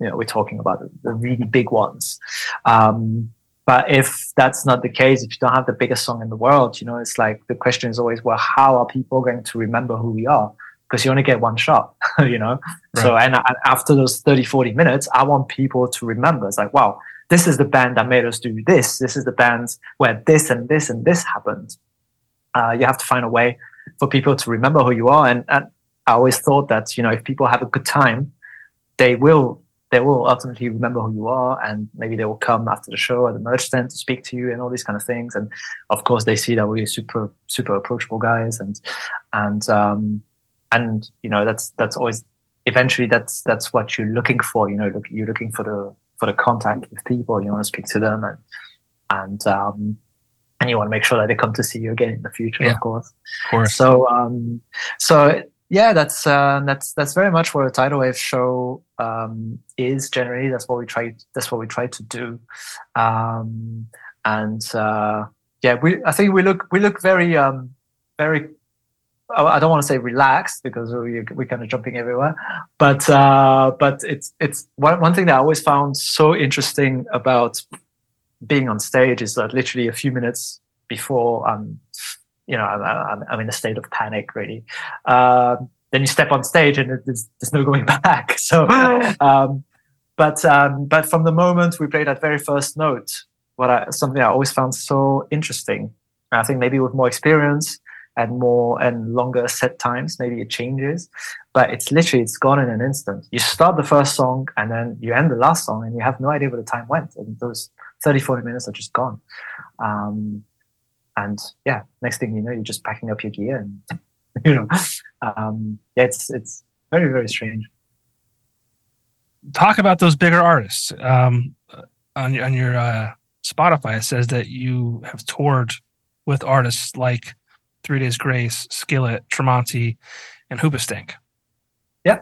you know, we're talking about the, really big ones. Um, but if that's not the case, if you don't have the biggest song in the world, you know, it's like the question is always, well, how are people going to remember who we are? Because you only get one shot, you know? Right. So, and, and after those 30, 40 minutes, I want people to remember. It's like, wow, this is the band that made us do this. This is the band where this and this and this happened. Uh, you have to find a way for people to remember who you are. And, and I always thought that, you know, if people have a good time, they will they will ultimately remember who you are and maybe they will come after the show at the merch stand to speak to you and all these kind of things. And of course they see that we're super super approachable guys and and um and you know that's that's always eventually that's that's what you're looking for you know look, you're looking for the for the contact with people you want to speak to them and and um and you want to make sure that they come to see you again in the future yeah, of course. Of course. So um so yeah, that's uh, that's that's very much what a tidal wave show um, is generally. That's what we try. That's what we try to do, um, and uh, yeah, we I think we look we look very um, very. I don't want to say relaxed because we we're kind of jumping everywhere, but uh, but it's it's one one thing that I always found so interesting about being on stage is that literally a few minutes before um you know, I'm, I'm in a state of panic really. Um, then you step on stage and there's, there's no going back. So, um, but um, but from the moment we played that very first note, what I, something I always found so interesting. I think maybe with more experience and more and longer set times, maybe it changes. But it's literally it's gone in an instant. You start the first song and then you end the last song, and you have no idea where the time went. And those 30, 40 minutes are just gone. Um, and yeah, next thing you know, you're just packing up your gear and you know, um, yeah, it's it's very very strange. Talk about those bigger artists. Um, on on your uh, Spotify, it says that you have toured with artists like Three Days Grace, Skillet, Tremonti, and Hoobastank. Yeah,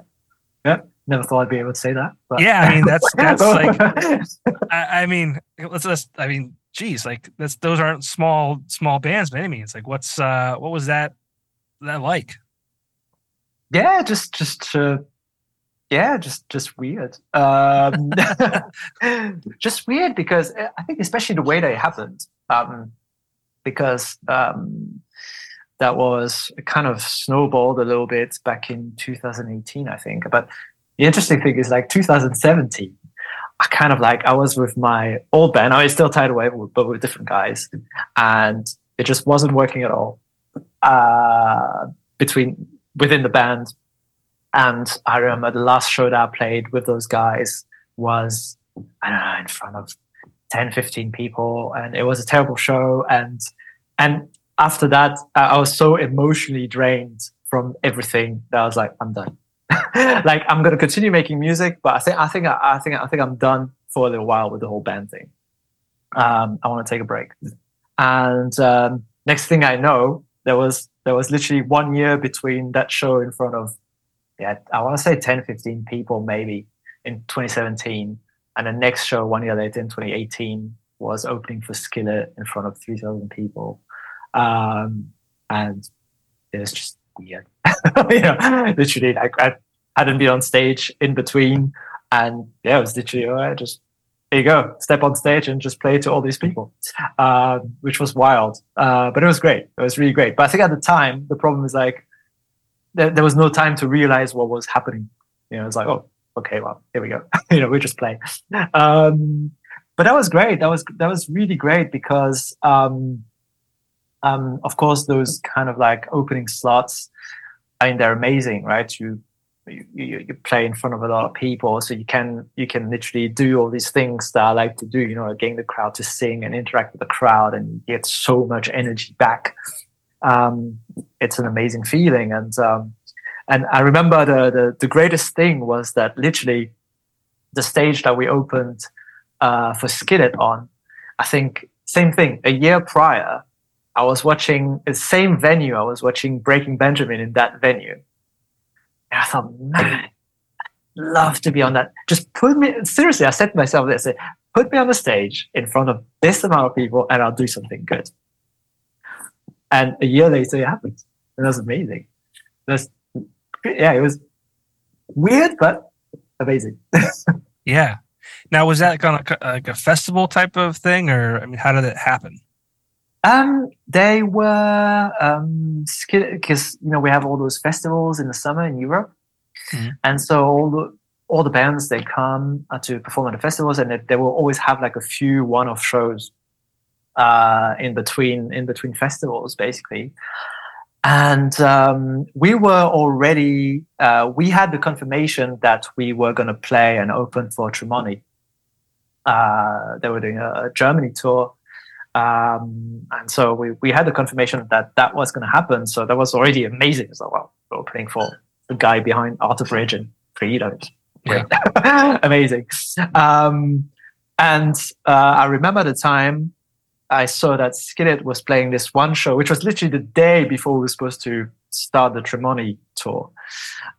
yeah. Never thought I'd be able to say that. But. Yeah, I mean that's that's like. I, I mean, let's just. I mean, geez, like that's those aren't small small bands by any means. Like, what's uh, what was that that like? Yeah, just just uh, yeah, just just weird. Um, just weird because uh, I think especially the way that it happened, um, because um, that was kind of snowballed a little bit back in 2018, I think. But the interesting thing is like 2017. I kind of like I was with my old band. I was still Tidal Wave, but with different guys, and it just wasn't working at all. Uh, between within the band, and I remember the last show that I played with those guys was, I don't know, in front of 10, 15 people. And it was a terrible show. And, and after that, I was so emotionally drained from everything that I was like, I'm done. like I'm to continue making music, but I think, I think, I think, I think I'm done for a little while with the whole band thing. Um, I want to take a break. And, um, next thing I know, there was, there was literally one year between that show in front of yeah, I want to say 10, 15 people maybe in 2017. And the next show one year later in 2018 was opening for Skillet in front of 3,000 people. Um, and it was just weird. you know, literally, like, I hadn't been on stage in between. And yeah, it was literally, all right, just there you go, step on stage and just play to all these people, uh, which was wild. Uh, but it was great. It was really great. But I think at the time, the problem is like, there, there was no time to realize what was happening. You know, it's like, oh, okay, well, here we go. you know, we just play. Um, but that was great. That was that was really great because, um, um, of course, those kind of like opening slots. I mean, they're amazing, right? You, you you play in front of a lot of people, so you can you can literally do all these things that I like to do. You know, getting the crowd to sing and interact with the crowd, and get so much energy back um, it's an amazing feeling. And um, and I remember the, the, the greatest thing was that literally the stage that we opened uh, for Skillet on, I think same thing. A year prior, I was watching the same venue. I was watching Breaking Benjamin in that venue, and I thought, man, I'd love to be on that. Just put me seriously. I said to myself, "This, put me on the stage in front of this amount of people, and I'll do something good." And a year later, it happened. And that was amazing. That's, yeah, it was weird, but amazing. yeah. Now, was that kind of like a festival type of thing, or I mean, how did it happen? Um, they were um because you know we have all those festivals in the summer in Europe, mm-hmm. and so all the all the bands they come uh, to perform at the festivals, and they, they will always have like a few one-off shows uh, in between in between festivals, basically. And um, we were already uh, we had the confirmation that we were going to play and open for Tremonti. Uh, they were doing a, a Germany tour, um, and so we, we had the confirmation that that was going to happen. So that was already amazing. So well, we're opening for the guy behind Alter Bridge and Freedom. Yeah. amazing. Um, and uh, I remember the time I saw that Skillet was playing this one show, which was literally the day before we were supposed to start the Tremonti tour,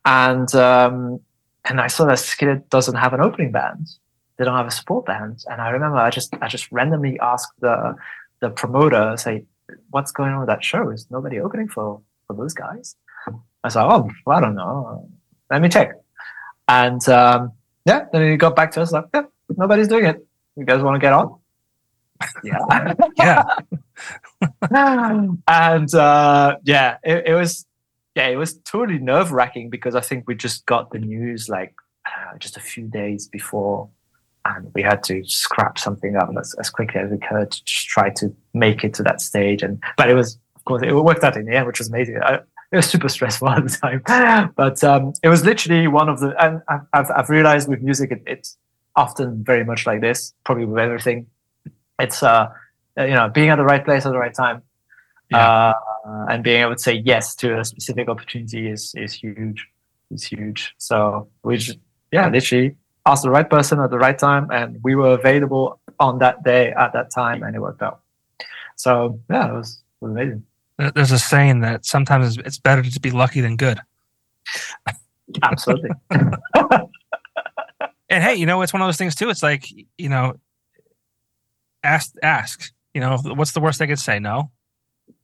and um, and I saw that Skillet doesn't have an opening band. They don't have a support band, and I remember I just I just randomly asked the the promoter, say, "What's going on with that show? Is nobody opening for for those guys?" I said, "Oh, well, I don't know. Let me check." And um, yeah, then he got back to us like, "Yeah, nobody's doing it. You guys want to get on?" Yeah. yeah. and uh, yeah, it, it, was yeah, it was totally nerve wracking because I think we just got the news like uh, just a few days before, and we had to scrap something up as, as quickly as we could to try to make it to that stage. And but it was of course it worked out in the end, which was amazing. I, it was super stressful at the time, but um, it was literally one of the. And I've I've realized with music, it, it's often very much like this. Probably with everything, it's uh, uh, you know being at the right place at the right time yeah. uh, and being able to say yes to a specific opportunity is is huge is huge so we just yeah literally asked the right person at the right time and we were available on that day at that time and it worked out so yeah it was, it was amazing there's a saying that sometimes it's better to be lucky than good absolutely and hey you know it's one of those things too it's like you know ask ask. You know, what's the worst they could say? No.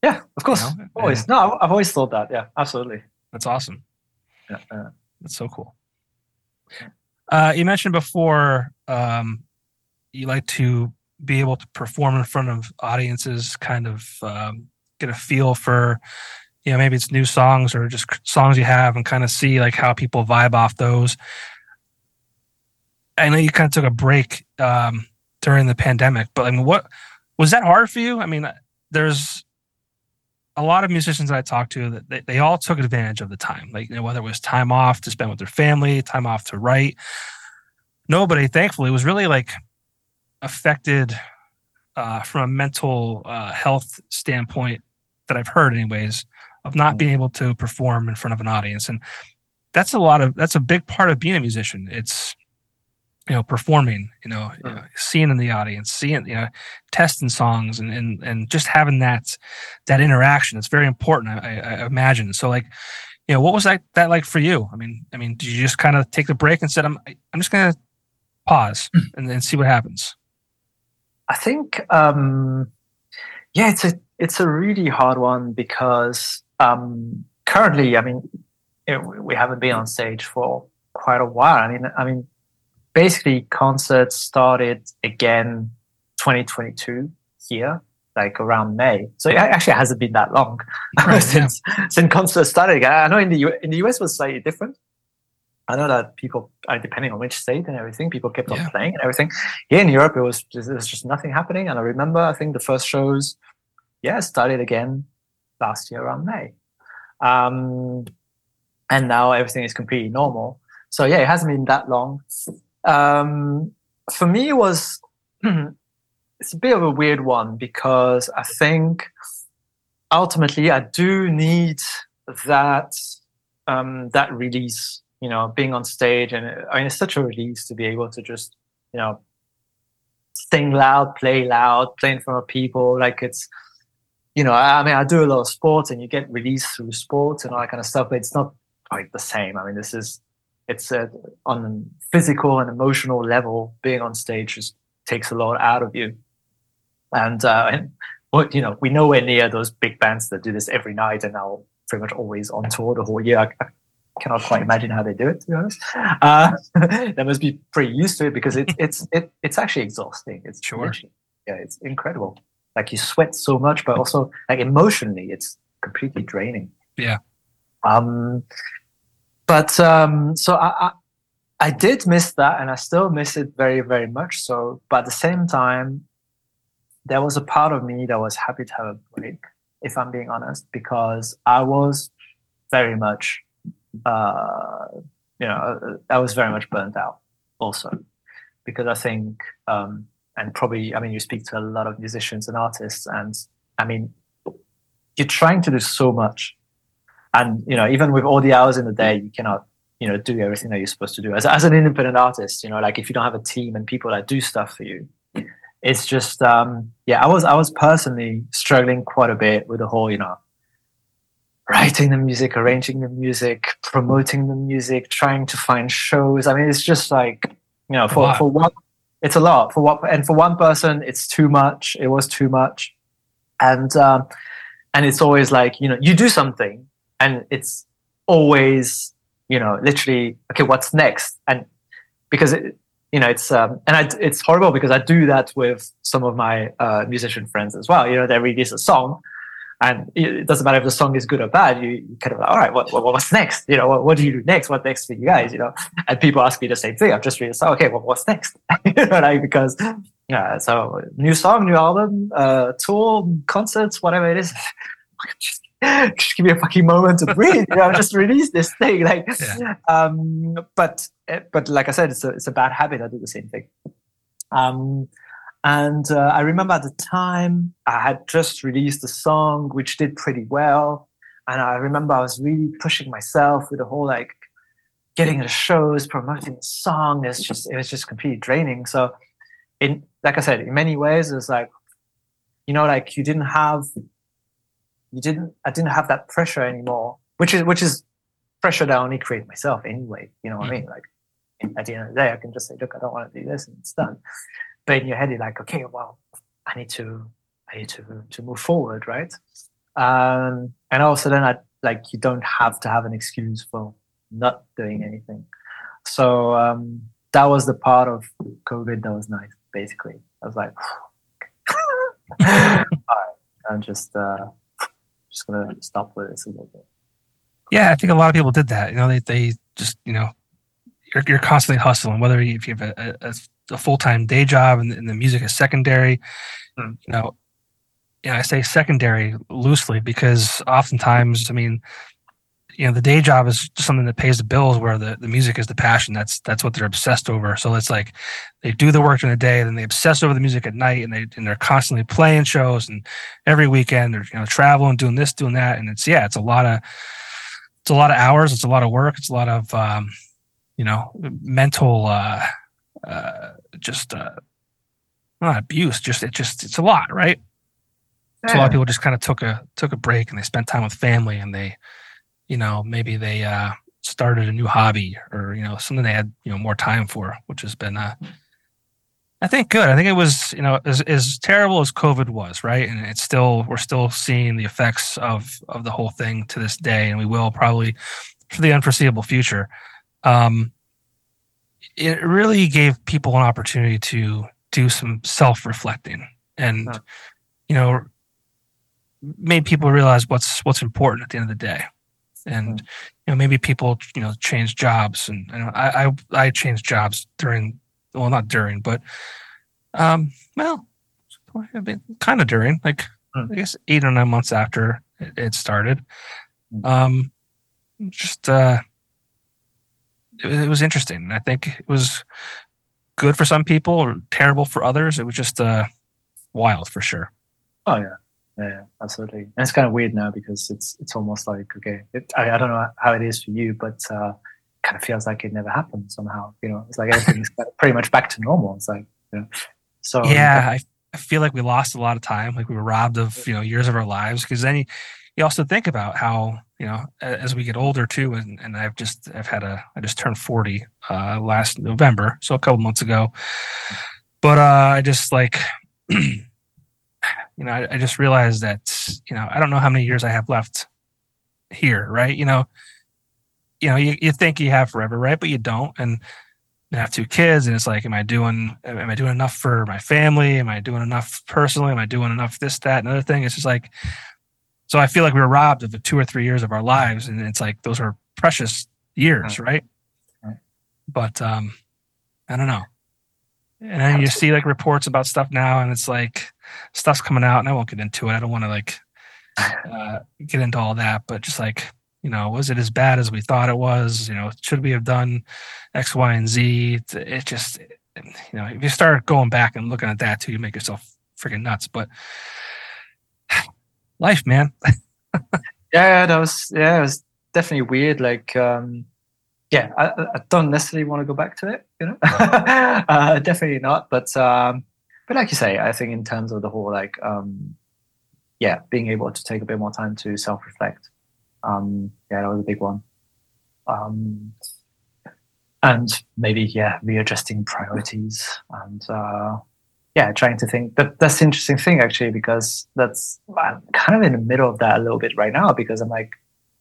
Yeah, of course. You know? Always. No, I've always thought that. Yeah, absolutely. That's awesome. Yeah, That's so cool. Uh, you mentioned before um, you like to be able to perform in front of audiences, kind of um, get a feel for, you know, maybe it's new songs or just songs you have, and kind of see like how people vibe off those. I know you kind of took a break um, during the pandemic, but I mean, what was that hard for you? I mean, there's a lot of musicians that I talked to that they, they all took advantage of the time, like you know, whether it was time off to spend with their family, time off to write. Nobody, thankfully, was really like affected uh, from a mental uh, health standpoint that I've heard, anyways, of not mm. being able to perform in front of an audience, and that's a lot of that's a big part of being a musician. It's you know performing you know, you know, seeing in the audience seeing you know testing songs and and, and just having that that interaction it's very important I, I imagine. So like you know what was that that like for you? I mean i mean did you just kind of take the break and said i'm i'm just gonna pause hmm. and then see what happens i think um yeah it's a it's a really hard one because um currently i mean we haven't been on stage for quite a while. I mean i mean basically concerts started again 2022 here like around May. So it actually hasn't been that long right, since yeah. since concerts started again. I know in the U- in the US was slightly different. I know that people, uh, depending on which state and everything, people kept on playing and everything. Here in Europe, it was just, it was just nothing happening. And I remember, I think the first shows, yeah, started again last year around May. Um, and now everything is completely normal. So yeah, it hasn't been that long. Um, for me, it was it's a bit of a weird one because I think ultimately I do need that um, that release. You know, being on stage and I mean, it's such a release to be able to just you know sing loud, play loud, play in front of people. Like it's you know, I mean, I do a lot of sports and you get released through sports and all that kind of stuff, but it's not quite the same. I mean, this is it's a, on a physical and emotional level, being on stage just takes a lot out of you. And, uh, and what, you know, we nowhere near those big bands that do this every night and are pretty much always on tour the whole year. I, I cannot quite imagine how they do it, to be honest. Uh, they must be pretty used to it because it's, it's, it, it's actually exhausting. It's sure. Yeah, it's incredible. Like you sweat so much, but also like emotionally, it's completely draining. Yeah. Um, but um, so I, I, I did miss that, and I still miss it very very much. So, but at the same time, there was a part of me that was happy to have a break, if I'm being honest, because I was very much, uh, you know, I was very much burnt out also, because I think, um, and probably, I mean, you speak to a lot of musicians and artists, and I mean, you're trying to do so much and you know even with all the hours in the day you cannot you know do everything that you're supposed to do. As, as an independent artist you know like if you don't have a team and people that do stuff for you it's just um yeah i was i was personally struggling quite a bit with the whole you know writing the music arranging the music promoting the music trying to find shows. I mean it's just like you know for, for one it's a lot. For what and for one person it's too much. It was too much. And um and it's always like you know you do something and it's always you know literally okay what's next and because it, you know it's um, and I, it's horrible because I do that with some of my uh, musician friends as well. You know, they release a song, and it doesn't matter if the song is good or bad. You, kind of like, all right, what, what, what's next? You know, what, what, do you do next? what next for you guys? You know, and people ask me the same thing. I've just song. okay, well, what's next? you know, like because yeah, so new song, new album, uh, tour, concerts, whatever it is. just give me a fucking moment to breathe. You know, just release this thing. Like, yeah. um, but eh, but like I said, it's a it's a bad habit. I do the same thing. Um, and uh, I remember at the time I had just released a song which did pretty well, and I remember I was really pushing myself with the whole like getting the shows, promoting the song. It's just it was just completely draining. So, in like I said, in many ways, it's like you know, like you didn't have you didn't I didn't have that pressure anymore, which is which is pressure that I only create myself anyway. You know what mm. I mean? Like at the end of the day, I can just say, look, I don't want to do this, and it's done. But in your head, you're like, okay, well, I need to I need to to move forward, right? Um, and also then I like you don't have to have an excuse for not doing anything. so um, that was the part of COVID that was nice. Basically, I was like, all right, I'm just uh, just gonna stop with this a little bit. Yeah, I think a lot of people did that. You know, they they just you know, you're you're constantly hustling. Whether you, if you have a, a, a full time day job and, and, the music is secondary, mm. you know, you know, I say secondary loosely because oftentimes, I mean, you know the day job is something that pays the bills where the, the music is the passion. That's that's what they're obsessed over. So it's like they do the work during the day and then they obsess over the music at night and they and they're constantly playing shows and every weekend they're you know traveling doing this doing that. And it's yeah it's a lot of it's a lot of hours. It's a lot of work. It's a lot of um, you know mental uh, uh, just uh, not abuse just it just it's a lot right? So a lot of people just kind of took a took a break and they spent time with family and they you know, maybe they uh, started a new hobby or, you know, something they had, you know, more time for, which has been, uh, I think good. I think it was, you know, as, as terrible as COVID was, right? And it's still, we're still seeing the effects of, of the whole thing to this day. And we will probably for the unforeseeable future. Um, it really gave people an opportunity to do some self reflecting and, huh. you know, made people realize what's, what's important at the end of the day and you know maybe people you know change jobs and you know, I, I I changed jobs during well not during but um well kind of during like hmm. I guess eight or nine months after it, it started. Hmm. um just uh it, it was interesting. I think it was good for some people or terrible for others. It was just uh wild for sure. Oh yeah yeah, absolutely. And it's kind of weird now because it's it's almost like okay, it, I, I don't know how it is for you, but uh, it kind of feels like it never happened somehow. You know, it's like everything's pretty much back to normal. It's like you know, so yeah, I, I feel like we lost a lot of time, like we were robbed of you know years of our lives because then you, you also think about how you know as we get older too, and, and I've just I've had a I just turned forty uh, last November, so a couple months ago, but uh, I just like. you know, I, I, just realized that, you know, I don't know how many years I have left here, right? You know, you know, you, you think you have forever, right? But you don't. And I have two kids, and it's like, am I doing am I doing enough for my family? Am I doing enough personally? Am I doing enough this, that, another thing? It's just like so I feel like we were robbed of the two or three years of our lives. And it's like those are precious years, right? right? But um I don't know. And then you see like reports about stuff now, and it's like stuff's coming out, and I won't get into it. I don't want to like uh, get into all that, but just like you know, was it as bad as we thought it was? You know, should we have done X, Y, and Z? It, just, you know, if you start going back and looking at that too, you make yourself freaking nuts. But life, man. yeah, that was yeah, it was definitely weird. Like, um, yeah, I, I don't necessarily want to go back to it. You know, uh, definitely not. But um, but like you say, I think in terms of the whole like um, yeah, being able to take a bit more time to self reflect. Um, yeah, that was a big one. Um, and maybe yeah, readjusting priorities and uh, yeah, trying to think. That that's the interesting thing actually because that's I'm kind of in the middle of that a little bit right now because I'm like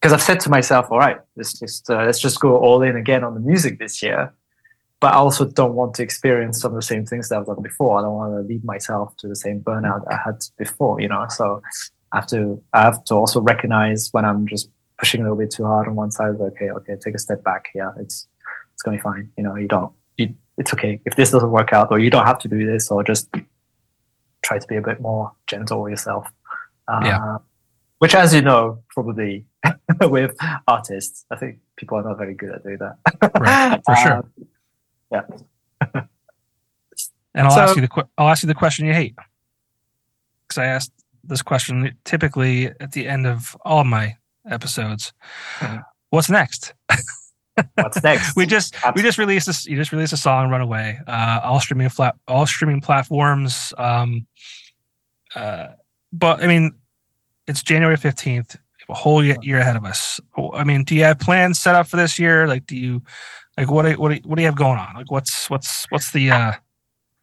because I've said to myself, all right, let's just uh, let's just go all in again on the music this year but I also don't want to experience some of the same things that I've done before. I don't want to lead myself to the same burnout I had before, you know. So I have to I have to also recognize when I'm just pushing a little bit too hard on one side. Okay, okay, take a step back. Yeah, it's it's gonna be fine. You know, you don't. You, it's okay if this doesn't work out, or you don't have to do this, or just try to be a bit more gentle with yourself. Uh, yeah. Which, as you know, probably with artists, I think people are not very good at doing that. right, for sure. Um, yeah. and I'll so, ask you the I'll ask you the question you hate because I asked this question typically at the end of all my episodes. Mm-hmm. What's next? What's next? we just Absolutely. we just released this. You just released a song, "Runaway." Uh, all streaming flat, all streaming platforms. Um, uh, but I mean, it's January fifteenth. A whole year ahead of us. I mean, do you have plans set up for this year? Like, do you like what do, what do, what do you have going on? Like what's what's what's the uh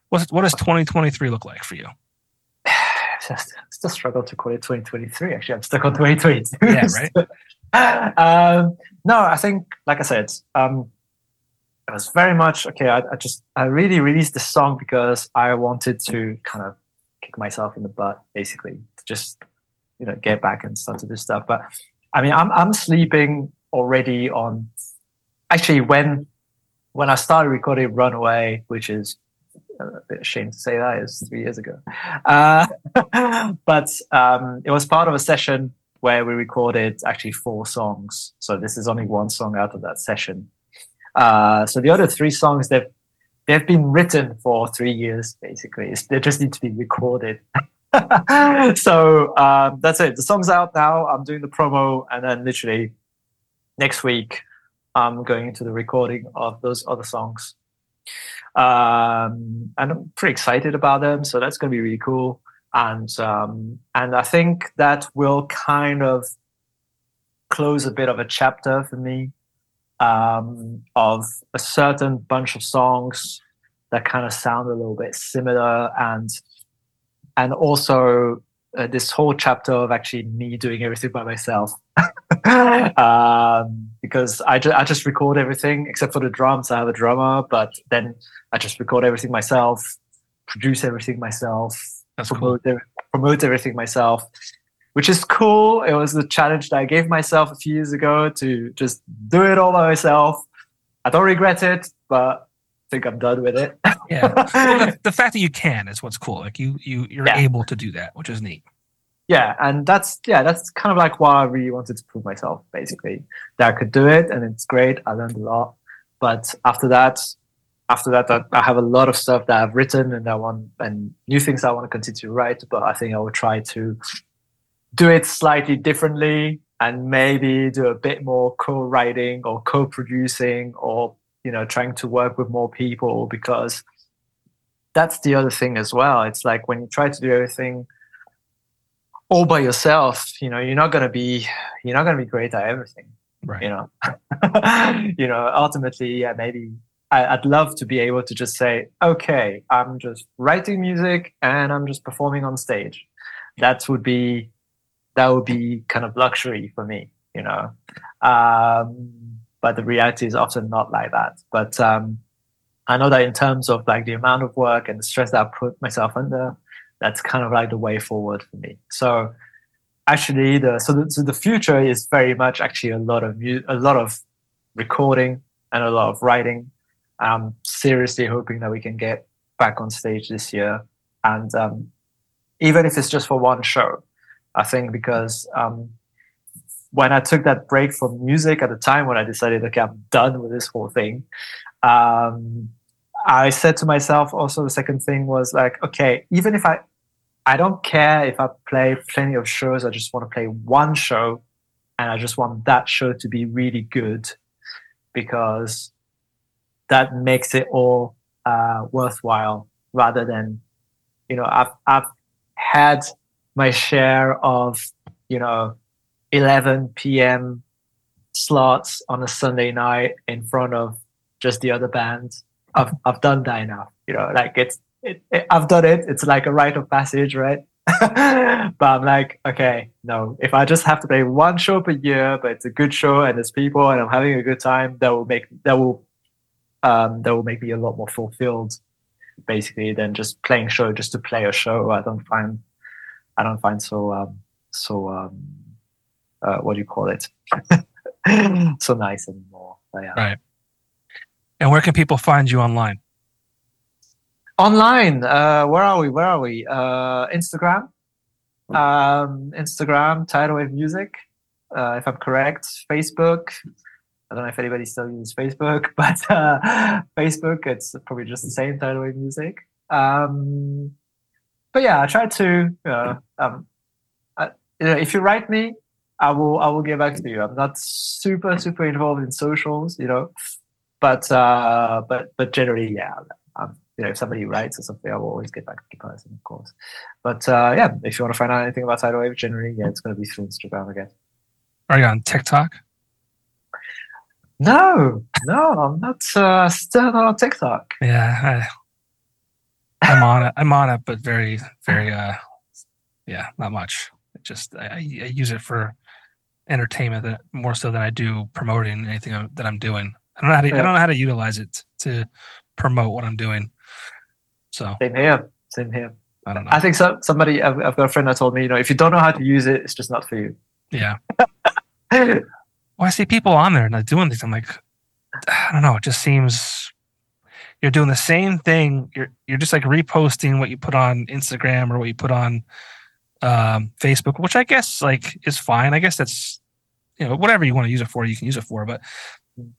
what's what does 2023 look like for you? I still struggle to call it 2023. Actually, I'm stuck on 2022. Yeah, right. um, no, I think, like I said, um, it was very much okay. I, I just I really released this song because I wanted to kind of kick myself in the butt, basically, to just you know get back and start to do stuff. But I mean, I'm I'm sleeping already on. Actually, when when I started recording Runaway, which is a bit ashamed to say that is three years ago, uh, but um, it was part of a session where we recorded actually four songs. So this is only one song out of that session. Uh, so the other three songs they've they've been written for three years basically. It's, they just need to be recorded. so um, that's it. The song's out now. I'm doing the promo, and then literally next week I'm going into the recording of those other songs. Um, and I'm pretty excited about them. So that's going to be really cool. And um, and I think that will kind of close a bit of a chapter for me um, of a certain bunch of songs that kind of sound a little bit similar and and also uh, this whole chapter of actually me doing everything by myself um, because I, ju- I just record everything except for the drums i have a drummer but then i just record everything myself produce everything myself That's promote, cool. promote everything myself which is cool. It was a challenge that I gave myself a few years ago to just do it all by myself. I don't regret it, but think I'm done with it. yeah, well, the fact that you can is what's cool. Like you, you, you're yeah. able to do that, which is neat. Yeah, and that's yeah, that's kind of like why I really wanted to prove myself, basically, that I could do it, and it's great. I learned a lot, but after that, after that, I have a lot of stuff that I've written and I want and new things I want to continue to write. But I think I will try to do it slightly differently and maybe do a bit more co-writing or co-producing or you know trying to work with more people because that's the other thing as well. It's like when you try to do everything all by yourself you know you're not going to be you're not going to be great at everything right. you know? You know ultimately yeah maybe I, i'd love to be able to just say okay i'm just writing music and i'm just performing on stage. That would be that would be kind of luxury for me, you know. Um, but the reality is often not like that. But um, I know that in terms of like the amount of work and the stress that I put myself under, that's kind of like the way forward for me. So actually, the so the, so the future is very much actually a lot of mu- a lot of recording and a lot of writing. I'm seriously hoping that we can get back on stage this year, and um, even if it's just for one show, I think because um, when I took that break from music at the time, when I decided, okay, I'm done with this whole thing, um, I said to myself also the second thing was like, okay, even if I, I don't care if I play plenty of shows, I just want to play one show and I just want that show to be really good because that makes it all uh, worthwhile rather than, you know, I've, I've had my share of you know 11 p.m. slots on a Sunday night in front of just the other band. I've I've done that enough. You know, like it's it, it, I've done it. It's like a rite of passage, right? but I'm like, okay, no. If I just have to play one show per year, but it's a good show and there's people and I'm having a good time, that will make that will um, that will make me a lot more fulfilled, basically, than just playing show just to play a show. I don't find I don't find so um, so um, uh, what do you call it so nice anymore. But, yeah. Right. And where can people find you online? Online, uh, where are we? Where are we? Uh, Instagram, um, Instagram, Tidal Wave Music, uh, if I'm correct. Facebook. I don't know if anybody still uses Facebook, but uh, Facebook, it's probably just the same Tidal Wave Music. Um, but yeah, I try to. Uh, um, I, you know, if you write me, I will. I will get back to you. I'm not super super involved in socials, you know, but uh, but but generally, yeah. I'm, you know, if somebody writes or something, I will always get back to the person, of course. But uh, yeah, if you want to find out anything about Tidal Wave, generally, yeah, it's going to be through Instagram again. Are you on TikTok? No, no, I'm not. Uh, still not on TikTok. Yeah, I'm on it. I'm on it, but very, very, uh, yeah, not much. It just I, I use it for entertainment that more so than I do promoting anything that I'm doing. I don't know how to. I don't know how to utilize it to promote what I'm doing. So Same here. Same here. I don't know. I think so, somebody, I've, I've got a friend that told me, you know, if you don't know how to use it, it's just not for you. yeah. Well, I see people on there and they're doing things. I'm like, I don't know. It just seems you're doing the same thing. You're you're just like reposting what you put on Instagram or what you put on um, Facebook, which I guess like is fine. I guess that's you know whatever you want to use it for, you can use it for. But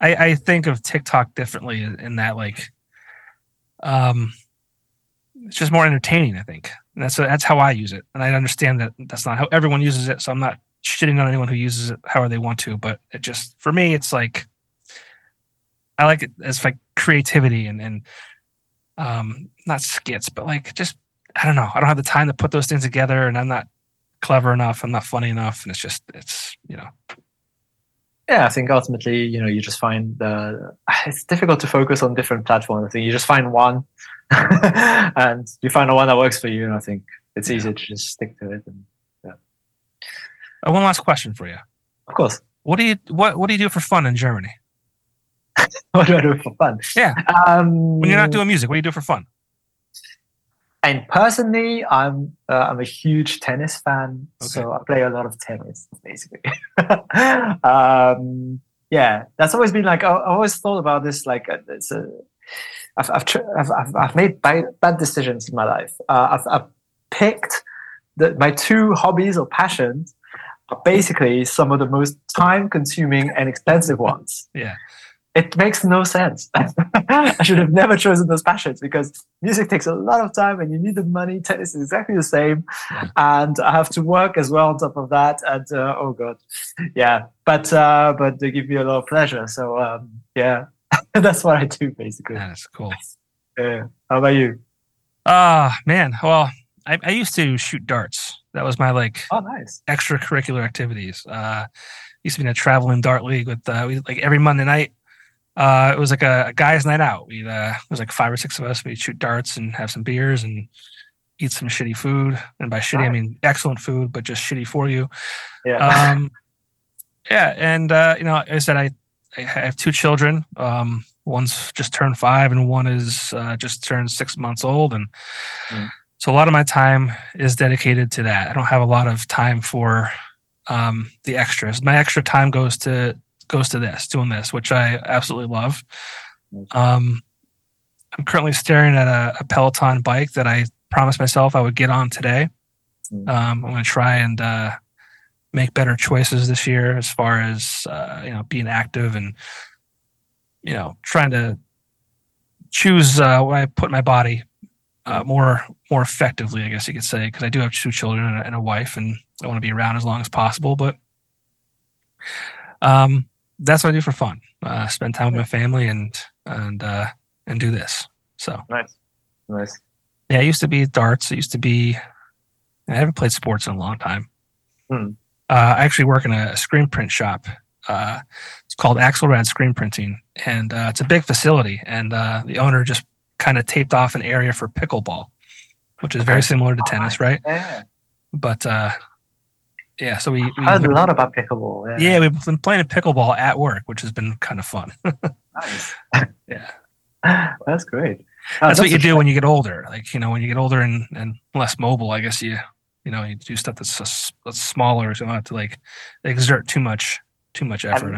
I, I think of TikTok differently in that like um, it's just more entertaining. I think and that's that's how I use it, and I understand that that's not how everyone uses it. So I'm not shitting on anyone who uses it however they want to, but it just for me, it's like I like it as like creativity and and um not skits, but like just I don't know. I don't have the time to put those things together, and I'm not clever enough. I'm not funny enough, and it's just it's you know Yeah, I think ultimately, you know, you just find the. It's difficult to focus on different platforms. I think you just find one, and you find the one that works for you. And I think it's easier to just stick to it. And Uh, one last question for you. of course, What do you what what do you do for fun in Germany what do I do for fun? Yeah. Um, when you're not doing music? What do you do for fun? And personally, I'm uh, I'm a huge tennis fan, so I play a lot of tennis, basically. um, yeah, that's always been like I, I always thought about this. Like, uh, it's a, I've I've, tr- I've I've I've made bad, bad decisions in my life. Uh, I've, I've picked the, my two hobbies or passions are basically some of the most time-consuming and expensive ones Yeah, it makes no sense. I should have never chosen those passions because music takes a lot of time and you need the money. Tennis is exactly the same. And I have to work as well on top of that. And uh, oh God. Yeah. But uh, but they give me a lot of pleasure. So um, yeah, that's what I do basically. that is cool. Yeah. How about you? Ah man, well I, I used to shoot darts. That was my like Oh, nice. extracurricular activities. Uh, used to be in a traveling dart league with uh, we like every Monday night. Uh, it was like a, a guys' night out. We uh, it was like five or six of us. We'd shoot darts and have some beers and eat some shitty food. And by shitty, I mean excellent food, but just shitty for you. Yeah. Um, yeah, and uh, you know, I said I I have two children. Um, one's just turned five, and one is uh, just turned six months old, and Mm. so a lot of my time is dedicated to that. I don't have a lot of time for um, the extras. My extra time goes to goes to this, doing this, which I absolutely love. Um, I'm currently staring at a, a Peloton bike that I promised myself I would get on today. Mm. Um, I'm going to try and uh, make better choices this year as far as uh, you know being active and you know trying to choose uh, what I put my body uh, more more effectively, I guess you could say, because I do have two children and a, and a wife, and I want to be around as long as possible. But um, that's what I do for fun: uh, spend time with my family and and uh, and do this. So nice. Nice. yeah, it used to be darts. It used to be. I haven't played sports in a long time. Hmm. Uh, I actually work in a screen print shop. Uh, it's called Axelrad Screen Printing, and uh, it's a big facility. And uh, the owner just kind of taped off an area for pickleball, which is very similar to tennis, right? Yeah. But uh, yeah, so we, we I heard a lot about pickleball. Yeah. yeah we've been playing pickleball at work, which has been kind of fun. Nice. yeah, That's great. Oh, that's what you a do when you get older. Like you know, when you get older and, and less mobile, I guess you you know you do stuff that's, s- that's smaller, so you don't have to like exert too much too much effort. And-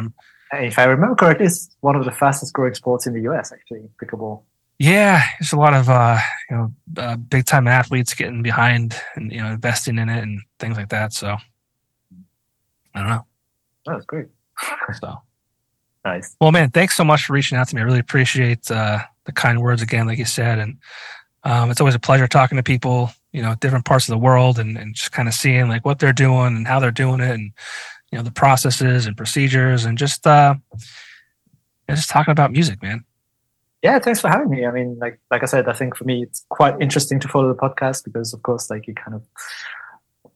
I'm- If I remember correctly, it's one of the fastest growing sports in the US, actually, pickleball. yeah, there's a lot of uh, you know uh, big time athletes getting behind and you know investing in it and things like that. So I don't know. Oh, that's great. So Nice. well, man, thanks so much for reaching out to me. I really appreciate uh, the kind words again, like you said, and um, it's always a pleasure talking to people, you know, different parts of the world, and, and just kind of seeing like what they're doing and how they're doing it, and you know the processes and procedures, and just uh, just talking about music, man. Yeah, thanks for having me. I mean, like like I said, I think for me it's quite interesting to follow the podcast because, of course, like you kind of,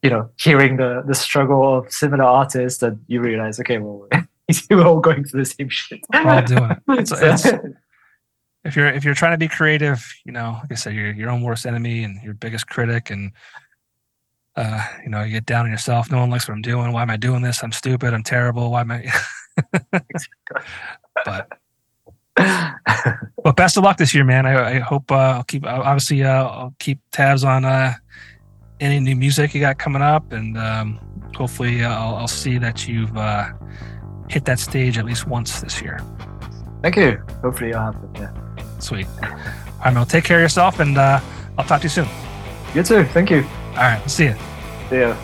you know, hearing the the struggle of similar artists, and you realize, okay, well, we're all going through the same shit. All doing it. It's- it's- If you're if you're trying to be creative, you know, like I said, you're your own worst enemy and your biggest critic, and uh, you know, you get down on yourself. No one likes what I'm doing. Why am I doing this? I'm stupid. I'm terrible. Why am I? but well, best of luck this year, man. I, I hope uh, I'll keep obviously uh, I'll keep tabs on uh, any new music you got coming up, and um, hopefully uh, I'll, I'll, see that you've uh, hit that stage at least once this year. Thank you. Hopefully you'll have it. Yeah. Sweet. All right, Mel. Take care of yourself, and uh, I'll talk to you soon. You too. Thank you. All right. See you. See ya.